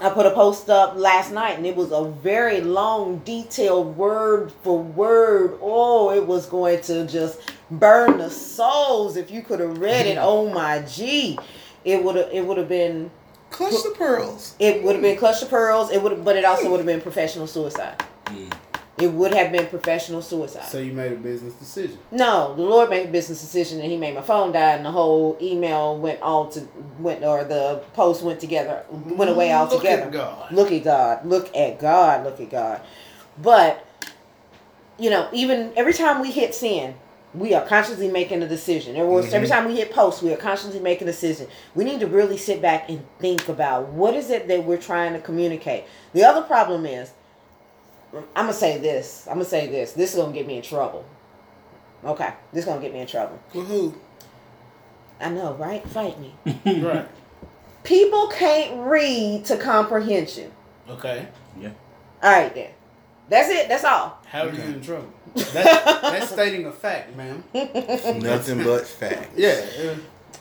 I put a post up last night and it was a very long, detailed word for word. Oh, it was going to just burn the souls if you could have read it. Oh my gee. It would have it would have been Clutch the pearls. it would have been clutch the pearls, it would but it also hmm. would have been professional suicide. It would have been professional suicide. So you made a business decision. No, the Lord made a business decision and he made my phone die and the whole email went all to went or the post went together went away Look altogether. at God. Look at God. Look at God. Look at God. But you know, even every time we hit sin, we are consciously making a decision. Every, every mm-hmm. time we hit post, we are consciously making a decision. We need to really sit back and think about what is it that we're trying to communicate. The other problem is, I'm gonna say this. I'm gonna say this. This is gonna get me in trouble. Okay, this is gonna get me in trouble. With who? I know, right? Fight me. right. People can't read to comprehension. Okay. Yeah. All right, then. That's it. That's all. How are Okay. you in trouble? That's, that's stating a fact, ma'am. Nothing but facts. Yeah.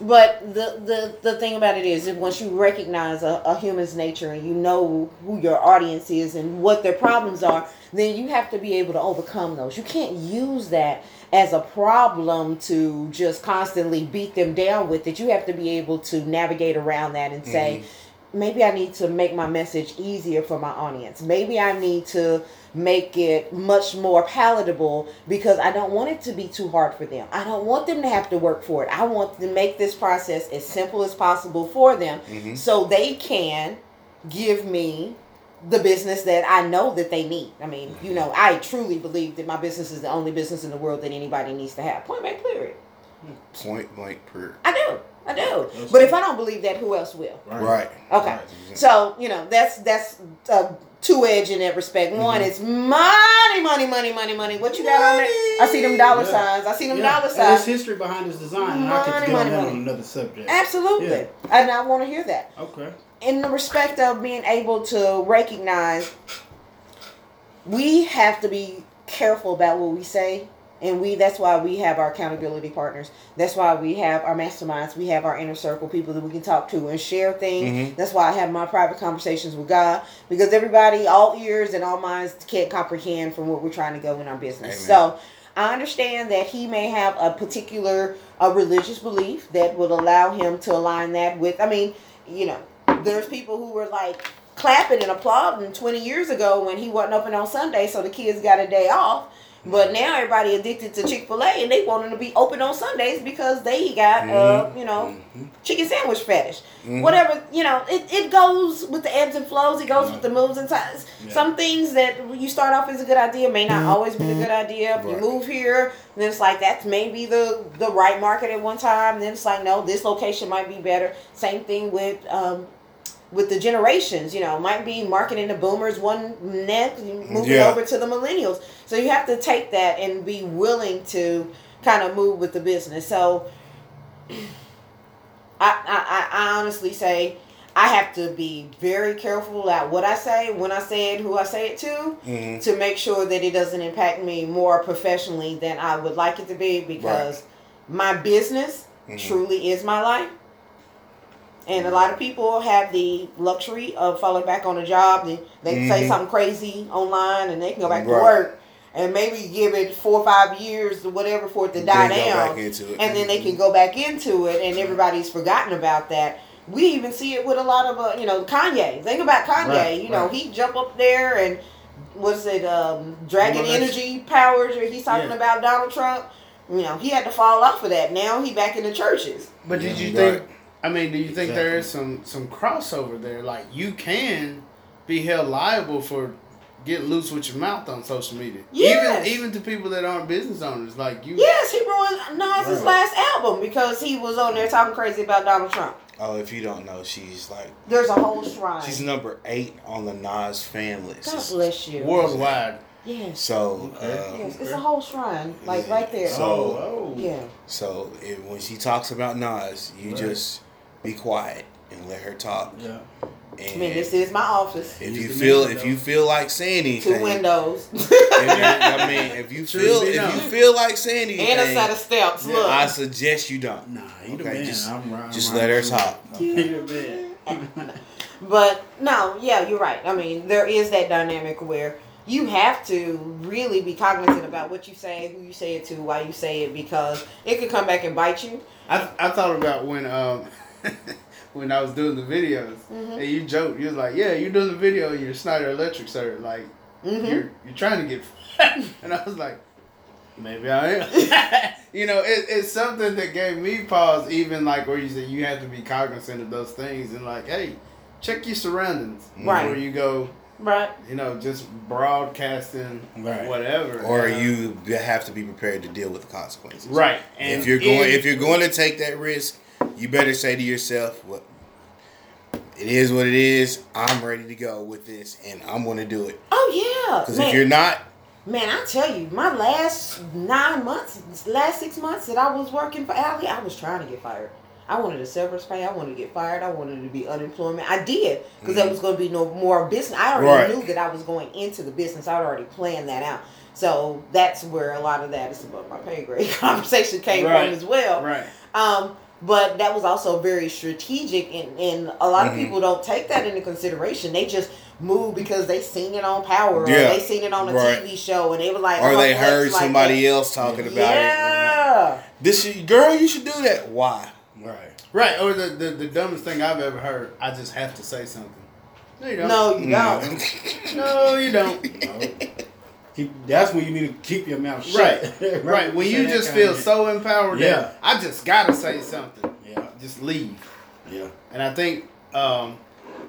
But the, the, the thing about it is that once you recognize a, a human's nature and you know who your audience is and what their problems are, then you have to be able to overcome those. You can't use that as a problem to just constantly beat them down with it. You have to be able to navigate around that and say, mm-hmm. Maybe I need to make my message easier for my audience. Maybe I need to make it much more palatable because I don't want it to be too hard for them. I don't want them to have to work for it. I want to make this process as simple as possible for them Mhm. so they can give me the business that I know that they need. I mean, you know, I truly believe that my business is the only business in the world that anybody needs to have. Point blank period. Point blank per. I do. I do. That's But it. if I don't believe that, who else will? Right. Okay. Right. So, you know, that's that's a two edge in that respect. Mm-hmm. One, is money, money, money, money, money. What you got on it? I see them dollar Yeah. signs. I see them Yeah, dollar and there's history behind this design. and I could Money, get on money, that money. on another subject. Absolutely. Yeah. And I want to hear that. Okay. In the respect of being able to recognize, we have to be careful about what we say. And we that's why we have our accountability partners. That's why we have our masterminds. We have our inner circle people that we can talk to and share things. Mhm. That's why I have my private conversations with God because everybody, all ears and all minds, can't comprehend from what we're trying to go in our business. Amen. So I understand that he may have a particular a religious belief that would allow him to align that with. I mean, you know, there's people who were like clapping and applauding 20 years ago when he wasn't open on Sunday, so the kids got a day off. But now everybody addicted to Chick Fil A and they want them to be open on Sundays because they got uh you know chicken sandwich fetish. Whatever you know, it, it goes with the ebbs and flows. It goes with the moves and times. Yeah. Some things that you start off as a good idea may not always be a good idea. If you move here, then it's like that's maybe the the right market at one time. Then it's like no, this location might be better. Same thing with um, with the generations, you know, might be marketing the boomers one next, moving Yeah. over to the millennials. So you have to take that and be willing to kind of move with the business. So I, I, I honestly say I have to be very careful at what I say, when I say it, who I say it to, Mhm. to make sure that it doesn't impact me more professionally than I would like it to be because my business Mhm. truly is my life. And a lot of people have the luxury of falling back on a job. They, they can say something crazy online and they can go back to work and maybe give it four or five years or whatever for it to die Then go down. back into it. And then they can go back into it and everybody's forgotten about that. We even see it with a lot of, uh, you know, Kanye. Think about Kanye. Right, you know, right. he jump up there and what's it, um, Dragon Energy powers, or he's talking Yeah. about Donald Trump. You know, he had to fall off of that. Now he back in the churches. But did you Right. think? I mean, do you think Exactly. there is some some crossover there? Like you can be held liable for getting loose with your mouth on social media. Yes. Even even to people that aren't business owners, like you. Yes, he ruined Nas's Right. last album because he was on there talking crazy about Donald Trump. Oh, if you don't know, she's like There's a whole shrine. she's number eight on the Nas fan list. God bless you. Worldwide. Yes. So, Okay. uh, Yes, it's a whole shrine, like right there. So- oh, yeah. so if, when she talks about Nas, you Right. just be quiet and let her talk. yeah. And I mean, this is my office. if Use you feel if though. you feel like saying anything, Two windows. if you- I mean, if you feel if you feel like saying anything, and a set of steps. Look. I suggest you don't. Nah, you the man. just- I'm right. just I'm let her talk. You the man. But no, yeah, you're right. I mean, there is that dynamic where you have to really be cognizant about what you say, who you say it to, why you say it, because it could come back and bite you. I I thought about when um when I was doing the videos Mm-hmm. and you joked. You was like, "Yeah, you're doing the video. You're Snyder Electric, sir. Like Mhm. you're you're trying to get." and I was like. Maybe I am. you know, it, it's something that gave me pause, even like where you said you have to be cognizant of those things and like, hey, check your surroundings Right. before you go, Right. you know, just broadcasting Right. whatever. Or Uh, you have to be prepared to deal with the consequences. right. And if you're going in- if you're going to take that risk, you better say to yourself, "What it is, what it is. I'm ready to go with this, and I'm going to do it." Oh yeah. Because if you're not, man, I tell you, my last nine months, last six months that I was working for Allie, I was trying to get fired. I wanted a severance pay. I wanted to get fired. I wanted to be unemployment. I did because there was going to be no more business. I already Right. knew that I was going into the business. I'd already planned that out. So that's where a lot of that is above my pay grade conversation came Right. from as well. Right. Um, but that was also very strategic, and, and a lot of Mhm. people don't take that into consideration. They just move because they seen it on Power or they seen it on a right. TV show, and they were like, or "Oh, they heard like somebody that." else talking about it. Yeah. This should- girl, you should do that. Why? Right. Right. Or the, the, the dumbest thing I've ever heard, I just have to say something. No, you don't. No, you No. don't. No, you don't. No. Keep, that's when you need to keep your mouth shut. right. Right. When you just feel so empowered Yeah. that I just gotta say something. Yeah. Just leave. Yeah. And I think um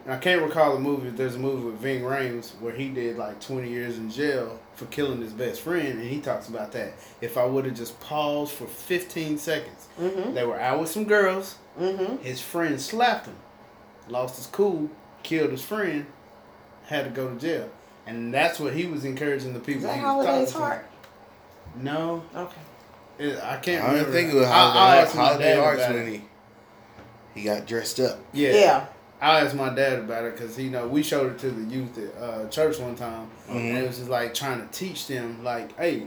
and I can't recall the movie. There's a movie with Ving Rhames where he did like 20 years in jail for killing his best friend, and he talks about that. If I would have just paused for 15 seconds, Mhm. they were out with some girls. Mhm. His friend slapped him, lost his cool, killed his friend, had to go to jail, and that's what he was encouraging the people. Is that he was Holiday's talking to. heart? No, Okay. it, I can't. I don't remember. think it was I- I'll holiday, ask my holiday dad arts when he he got dressed up. Yeah. Yeah. I asked my dad about it because you know we showed it to the youth at uh, church one time, and Mhm. it was just like trying to teach them like, hey,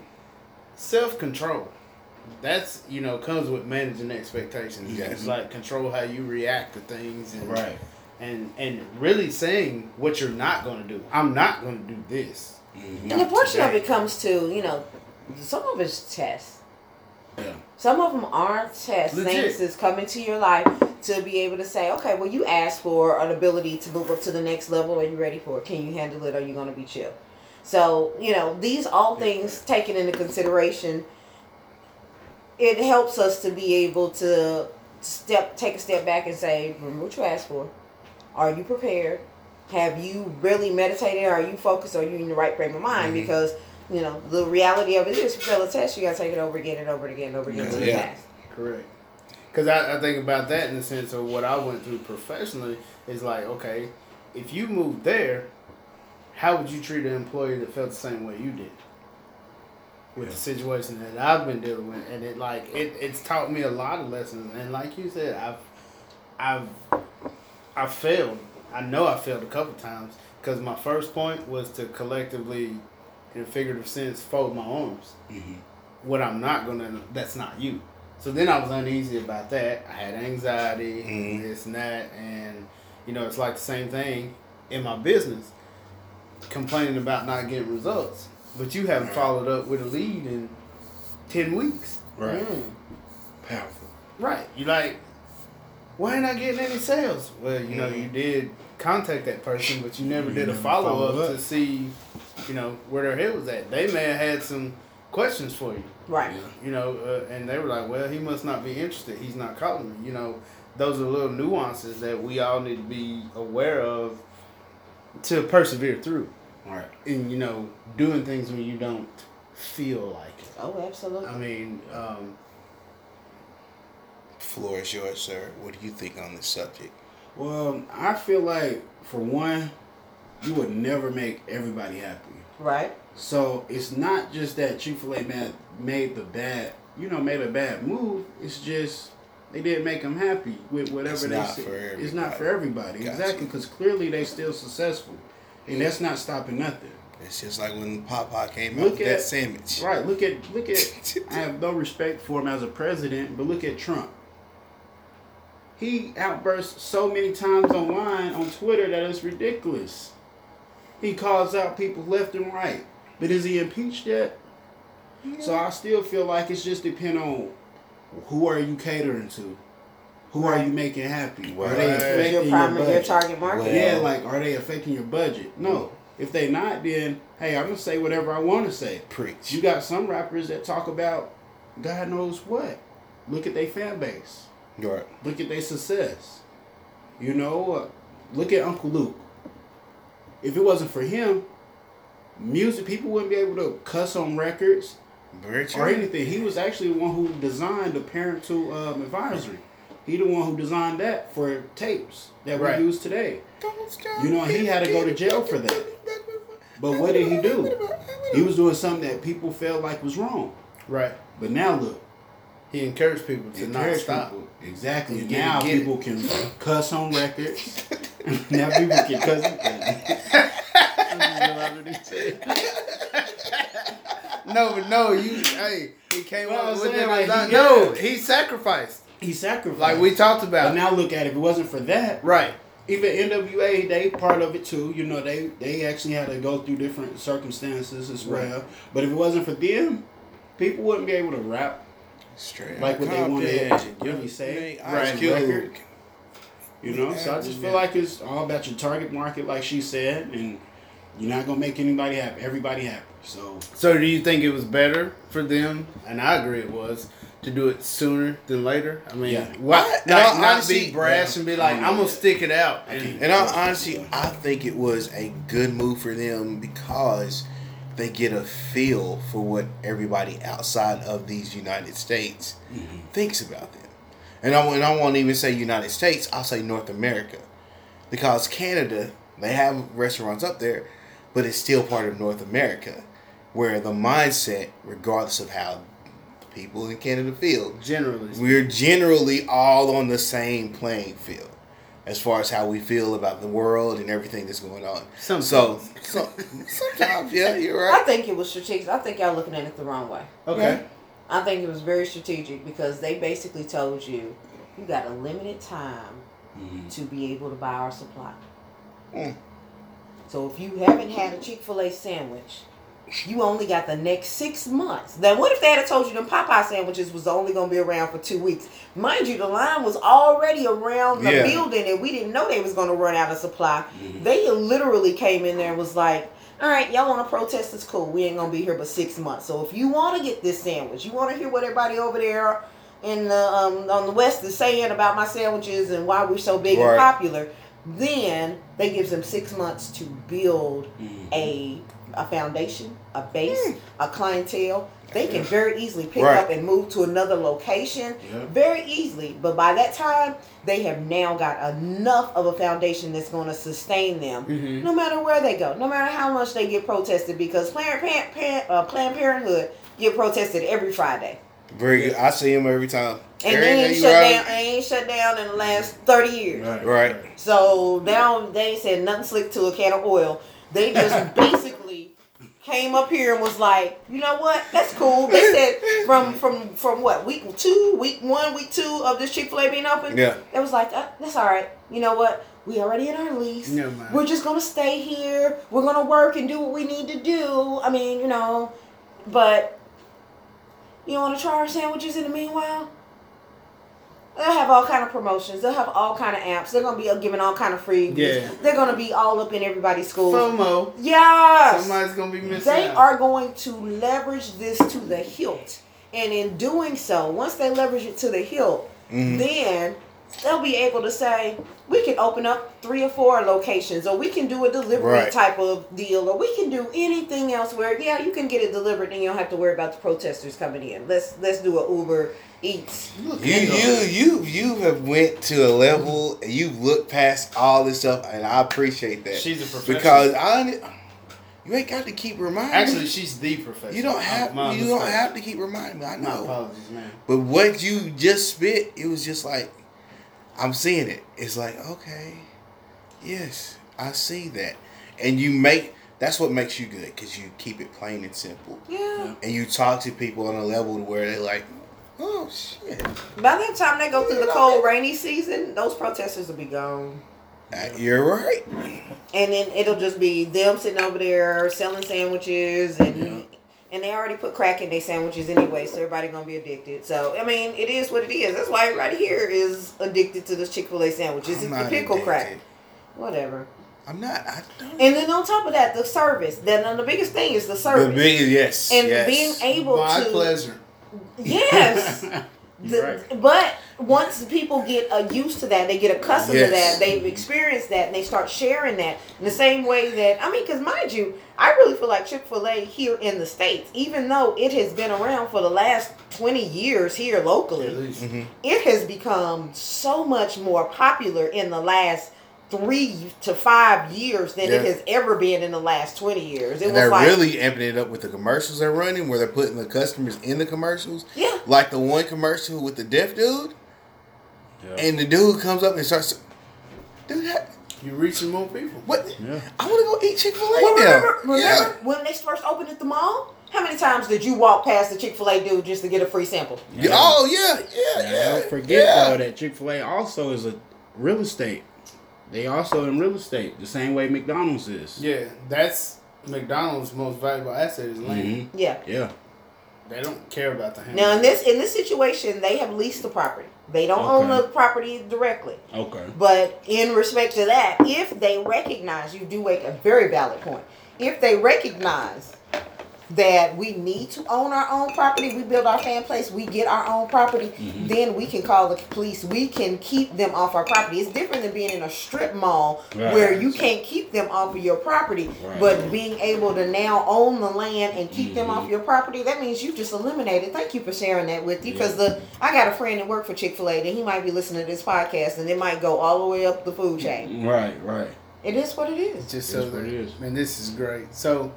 self control. That's you know comes with managing expectations. Yes. It's like control how you react to things, and Right. And and really saying what you're not going to do. I'm not going to do this. Mhm. And a portion of it comes to you know, some of it's tests. Yeah. Some of them aren't tests. Legit. Things that's come into your life to be able to say, okay, well, you asked for an ability to move up to the next level. Are you ready for it? Can you handle it? Are you going to be chill? So, you know, these all things taken into consideration, it helps us to be able to step take a step back and say, remember what you asked for. Are you prepared? Have you really meditated? Are you focused? Are you in the right frame of mind? Mhm. Because, you know, the reality of it is you fail a test, you gotta take it over again and over again and over again until you Yeah. Correct. Because I, I think about that in the sense of what I went through professionally is like, okay, if you moved there, how would you treat an employee that felt the same way you did? With the situation that I've been dealing with, and it like it, it's taught me a lot of lessons. And like you said, I've I've I failed. I know I failed a couple times because my first point was to collectively, in a figurative sense, fold my arms Mhm. what I'm not gonna that's not you. So then I was uneasy about that. I had anxiety, Mhm. this and that, and you know, it's like the same thing in my business. Complaining about not getting results. But you haven't Right. followed up with a lead in ten weeks. Right. Mm. Powerful. Right. You like why ain't I getting any sales? Well, you know, you did contact that person, but you never You did a never follow up followed to see, you know, where their head was at. They may have had some questions for you. Right. you know, uh, and they were like, well, he must not be interested. He's not calling me. You know, those are little nuances that we all need to be aware of to persevere through. All right. And, you know, doing things when you don't feel like it. Oh, absolutely. I mean, um, Floor is yours, sir. What do you think on this subject? Well, I feel like for one, you would never make everybody happy. right. So it's not just that Chick Fil A man made the bad, you know, made a bad move. It's just they didn't make them happy with whatever It's they not said. for It's not for everybody, Gotcha. exactly, because clearly they still successful, and that's not stopping nothing. It's just like when Popeye came out Look with that sandwich. Right? Look at look at. I have no respect for him as a president, but look at Trump. He outbursts so many times online on Twitter that it's ridiculous. He calls out people left and right. But is he impeached yet? So I still feel like it's just depend on who are you catering to? Who are you making happy? Are they affecting Your your, primary, your target market. Well- Yeah, like are they affecting your budget? No. If they not, then hey, I'm gonna say whatever I want to say. Preach. You got some rappers that talk about God knows what. Look at their fan base. Right. Look at their success. You know, uh, look at Uncle Luke. If it wasn't for him, music people wouldn't be able to cuss on records Very true. or anything. He was actually the one who designed the parental um, advisory. He the one who designed that for tapes that Right. we use today. You know, he had to go to jail for that. But what did he do? He was doing something that people felt like was wrong. right. But now look, He encouraged people to not stop. people. Exactly. Now get it. people can cuss on records. now people can cuss. No, but no, you, hey, he came Well, up with it. like, he- no, he sacrificed. he sacrificed. Like we talked But about. now look at it. If it wasn't for that, right. even NWA, they part of it too. You know, they they actually had to go through different circumstances as Right. well. But if it wasn't for them, people wouldn't be able to rap. Straight Like what they wanted Compton, to really say. Ice Right, Cube. record. You know, so I just feel like it's all about your target market, like she said, and you're not gonna make anybody happy, everybody happy. So So do you think it was better for them? And I agree it was to do it sooner than later. I mean, Yeah. what? I- Like, not honesty, be brash and be like. I'm gonna stick it out. I And, can't- In all honesty, I think it was a good move for them because they get a feel for what everybody outside of these United States mm-hmm. thinks about them. And I, and I won't even say United States, I'll say North America. Because Canada, they have restaurants up there, but it's still part of North America, where the mindset, regardless of how the people in Canada feel, generally, we're generally all on the same playing field as far as how we feel about the world and everything that's going on. Sometimes. So, so sometimes, yeah, you're right. I think it was strategic. I think y'all looking at it the wrong way. okay. I think it was very strategic because they basically told you you got a limited time to be able to buy our supply. Mm. So if you haven't had a Chick Fil A sandwich, you only got the next six months. Then what if they had told you the Popeye sandwiches was only going to be around for two weeks? Mind you, the line was already around the Yeah. building, and we didn't know they was going to run out of supply. They literally came in there and was like, all right, y'all want to protest? It's cool. We ain't gonna be here but six months. So if you want to get this sandwich, you want to hear what everybody over there in the um, on the west is saying about my sandwiches and why we're so big Right. and popular, then they gives them six months to build a a foundation, a base, a clientele. They can very easily pick Right. up and move to another location Yeah. very easily. But by that time, they have now got enough of a foundation that's going to sustain them, Mhm. no matter where they go, no matter how much they get protested. Because Planned, Parent, Parent, uh, Planned Parenthood get protested every Friday, Very good. I see him every time. and Every they ain't shut ride- down. They ain't shut down in the last thirty years. Right. So now they ain't said nothing slick to a can of oil. They just basically came up here and was like, you know what? That's cool. They said from from from what week two, week one, week two of this Chick Fil A being open. Yeah. It was like uh, that's all right. You know what? We already in our lease. Man. We're just gonna stay here. We're gonna work and do what we need to do. I mean, you know, but you want to try our sandwiches in the meanwhile? They'll have all kind of promotions. They'll have all kind of apps. They're gonna be giving all kind of free. Yeah. They're gonna be all up in everybody's school. FOMO. Yes. Somebody's gonna be missing They out. are going to leverage this to the hilt. And in doing so, once they leverage it to the hilt, Mhm. then they'll be able to say, we can open up three or four locations, or we can do a delivery Right. type of deal, or we can do anything else where, yeah, you can get it delivered and you don't have to worry about the protesters coming in. Let's let's do a Uber Eats. Look You you you you have went to a level and you've looked past all this stuff and I appreciate that. She's a professional. because I you ain't got to keep reminding Actually, me. she's the professional. you don't have My you don't have to keep reminding me. I My know. apologies, man. But what you just spit, it was just like I'm seeing it. It's like, okay, yes, I see that. And you make that's what makes you good because you keep it plain and simple. Yeah. And you talk to people on a level where they're like, oh shit. By the time they go through the cold, rainy season, those protesters will be gone. Uh, You're right. and then it'll just be them sitting over there selling sandwiches and and they already put crack in their sandwiches anyway so everybody gonna be addicted so i mean it is what it is that's why everybody here is addicted to this chick-fil-a sandwiches I'm it's the pickle crack whatever I'm not. I don't. and then on top of that the service then the biggest thing is the service The biggest, yes. and yes. being able My to My pleasure. yes The- right. But once people get uh, used to that, they get accustomed Yes. to that, they've experienced that, and they start sharing that in the same way that I mean, because mind you, I really feel like Chick Fil A here in the states, even though it has been around for the last twenty years here locally, least. it has become so much more popular in the last three to five years than it has ever been in the last twenty years. It And was they're like, really amping it up with the commercials they're running, where they're putting the customers in the commercials. yeah. Like the one commercial with the deaf dude, Yeah. and the dude comes up and starts, dude, that- You're reaching more people. what? Yeah. I want to go eat Chick Fil A Well, now. remember, remember Yeah. when they first opened at the mall? How many times did you walk past the Chick Fil A dude just to get a free sample? Yeah. Oh yeah, yeah, Now, yeah. don't forget yeah. though that Chick Fil A also is a real estate. They also in real estate the same way McDonald's is. Yeah, that's McDonald's most valuable asset is land. Mhm. Yeah. Yeah. They don't care about the Now in this in this situation, they have leased the property. They don't own the property directly. Okay. But in respect to that, if they recognize, you do make a very valid point. If they recognize that we need to own our own property, we build our fan place, we get our own property, Mm-hmm. then we can call the police. We can keep them off our property. It's different than being in a strip mall Right. where you can't keep them off of your property, Right. but being able to now own the land and keep them Mm-hmm. off your property, that means you've just eliminated. Thank you for sharing that with you because the I got a friend that worked for Chick Fil A, and he might be listening to this podcast, and it might go all the way up the food chain. Right. Right. It is what it is. Just It so is what that, it is. man, this is great. So,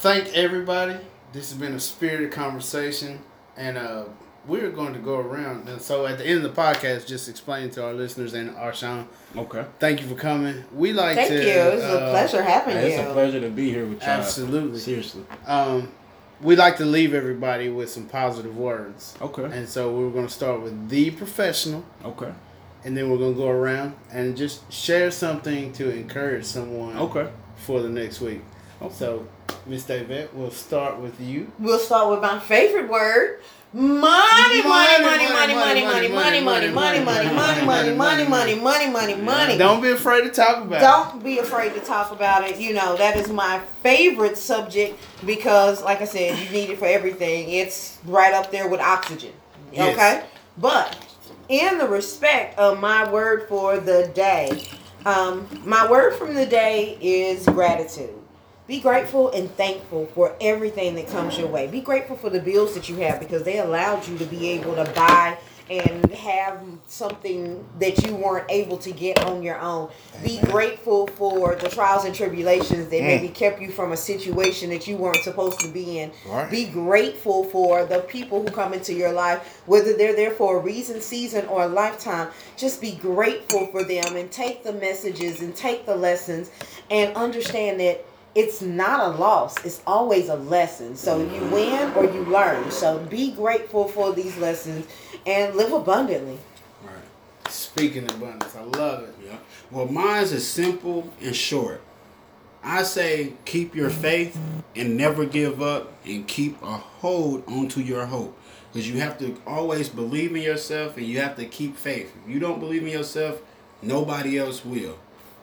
thank everybody. This has been a spirited conversation, and uh, we're going to go around. And so, at the end of the podcast, just explain to our listeners and Arshawn, Okay. thank you for coming. We like Thank to. Thank you. It was a uh, pleasure having Hey, it's you. a pleasure to be here with y'all. Absolutely. Seriously. Um, we like to leave everybody with some positive words. Okay. And so we're going to start with the professional, Okay. and then we're going to go around and just share something to encourage someone Okay. for the next week. Okay. So, Miss Davette, we'll start with you. We'll start with my favorite word, Money, money, money, money, money, money, money, money, money, money, money, money, money, money, money, money, money. Don't be afraid to talk about it. Don't be afraid to talk about it. You know, that is my favorite subject because, like I said, you need it for everything. It's right up there with oxygen. Okay? But in the respect of my word for the day, um, my word from the day is gratitude. Be grateful and thankful for everything that comes your way. Be grateful for the bills that you have because they allowed you to be able to buy and have something that you weren't able to get on your own. Be grateful for the trials and tribulations that mm. maybe kept you from a situation that you weren't supposed to be in. Right. Be grateful for the people who come into your life, whether they're there for a reason, season, or a lifetime. Just be grateful for them and take the messages and take the lessons and understand that it's not a loss it's always a lesson so you win or you learn so be grateful for these lessons and live abundantly Right. Speaking of abundance, I love it. Yeah. Well, mine's is simple and short. I say keep your faith and never give up and keep a hold onto your hope. Because you have to always believe in yourself and you have to keep faith. If you don't believe in yourself, nobody else will.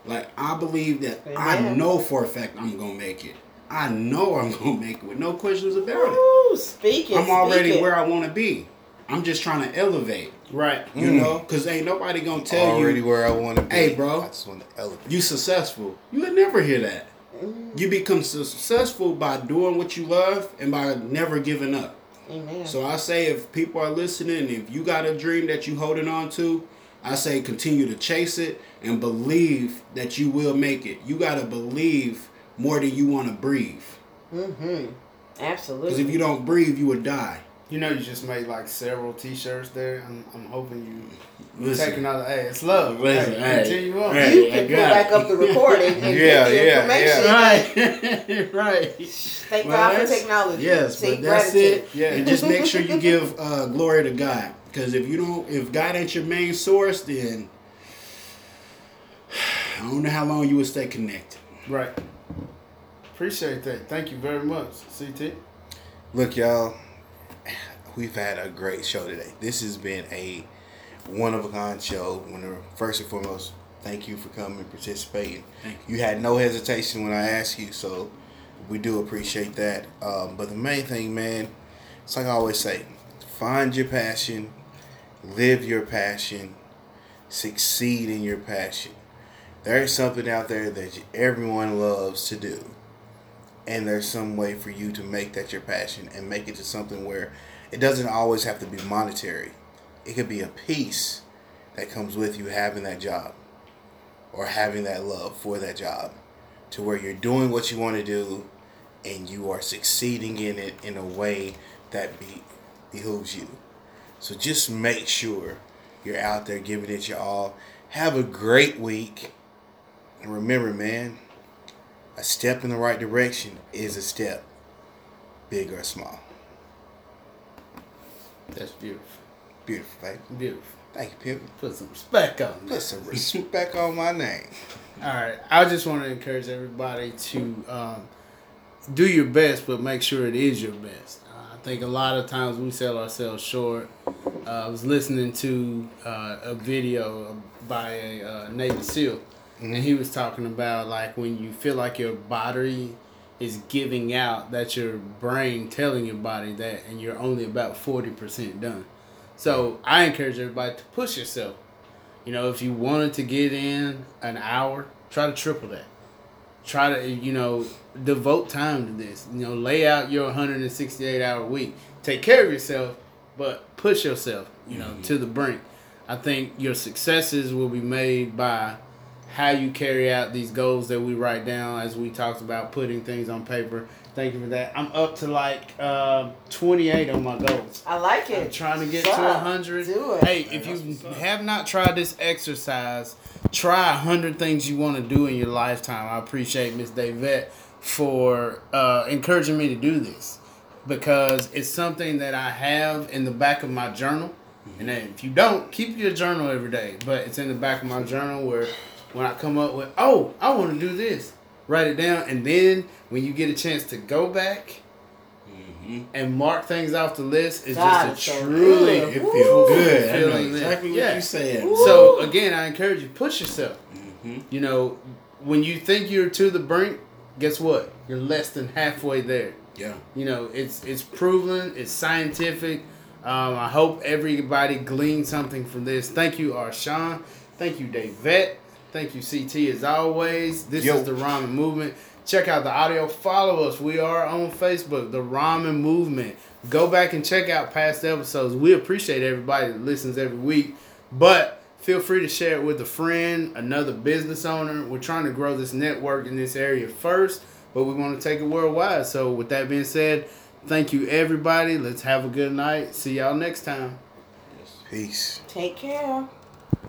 Like I believe that I know for a fact I'm gonna make it. I know I'm gonna make it with no questions about it. Ooh, speak it I'm already speak it. where I wanna be. I'm just trying to elevate. Right. You mm. know, because ain't nobody gonna tell Already you already where I want to be. Hey, bro. I just want to elevate. you successful. You would never hear that. Mm. You become su- successful by doing what you love and by never giving up. Amen. So I say if people are listening, if you got a dream that you holding on to, I say continue to chase it and believe that you will make it. You gotta believe more than you want to breathe. mm-hmm Because if you don't breathe, you would die. You know, you just made like several T-shirts there. I'm, I'm hoping you you Listen. taking another. Hey, it's love. Listen, hey, hey, continue on. hey. you can pull back up the recording and Yeah, get the yeah, information. Right, right. Thank Well, God for technology. Yes, See, but that's gratitude. it. Yeah. And just make sure you give uh, glory to God. Because if you don't, if God ain't your main source, then I don't know how long you will stay connected. Right. Appreciate that. Thank you very much, CT. Look, y'all, we've had a great show today. This has been a one of a kind show. First and foremost, thank you for coming and participating. Thank You had no hesitation when I asked you, so we do appreciate that. Um, but the main thing, man, it's like I always say: find your passion, live your passion, succeed in your passion. There's something out there that everyone loves to do and there's some way for you to make that your passion and make it to something where it doesn't always have to be monetary. It could be a peace that comes with you having that job or having that love for that job to where you're doing what you want to do and you are succeeding in it in a way that be, behooves you. So just make sure you're out there giving it your all. Have a great week. And remember, man, a step in the right direction is a step, big or small. That's beautiful. Beautiful, baby. Beautiful. Thank you, Pip. Put some respect on Put that. some respect on my name. All right. I just want to encourage everybody to um, do your best, but make sure it is your best. Think a lot of times we sell ourselves short. Uh, I was listening to uh, a video by a uh, Navy SEAL, and he was talking about like when you feel like your body is giving out, that's your brain telling your body that, and you're only about forty percent done. So I encourage everybody to push yourself. You know, if you wanted to get in an hour, try to triple that. Try to, you know, devote time to this. You know, lay out your 168 hour week. Take care of yourself, but push yourself, you know, mm-hmm. to the brink. I think your successes will be made by how you carry out these goals that we write down as we talked about putting things on paper. Thank you for that. I'm up to like uh, 28 on my goals. I like it. I'm trying to get Sup? to 100. Do it. Hey, if you have not tried this exercise, try 100 things you want to do in your lifetime. I appreciate Miss Davette for uh, encouraging me to do this because it's something that I have in the back of my journal. And then if you don't, keep your journal every day. But it's in the back of my journal where when I come up with, oh, I want to do this, write it down. And then when you get a chance to go back, and mark things off the list is God, just a so truly good. It feels good. I know Feeling exactly what Yeah. you said. So again, I encourage you push yourself. Mm-hmm. You know, when you think you're to the brink, guess what? You're less than halfway there. Yeah. You know, it's it's proven, it's scientific. Um, I hope everybody gleaned something from this. Thank you, Arshawn. Thank you, Davette. Thank you, CT, as always. This Yo. is the Ramen Movement. Check out the audio. Follow us. We are on Facebook, the Ramen Movement. Go back and check out past episodes. We appreciate everybody that listens every week. But feel free to share it with a friend, another business owner. We're trying to grow this network in this area first, but we want to take it worldwide. So, with that being said, thank you, everybody. Let's have a good night. See y'all next time. Peace. Take care.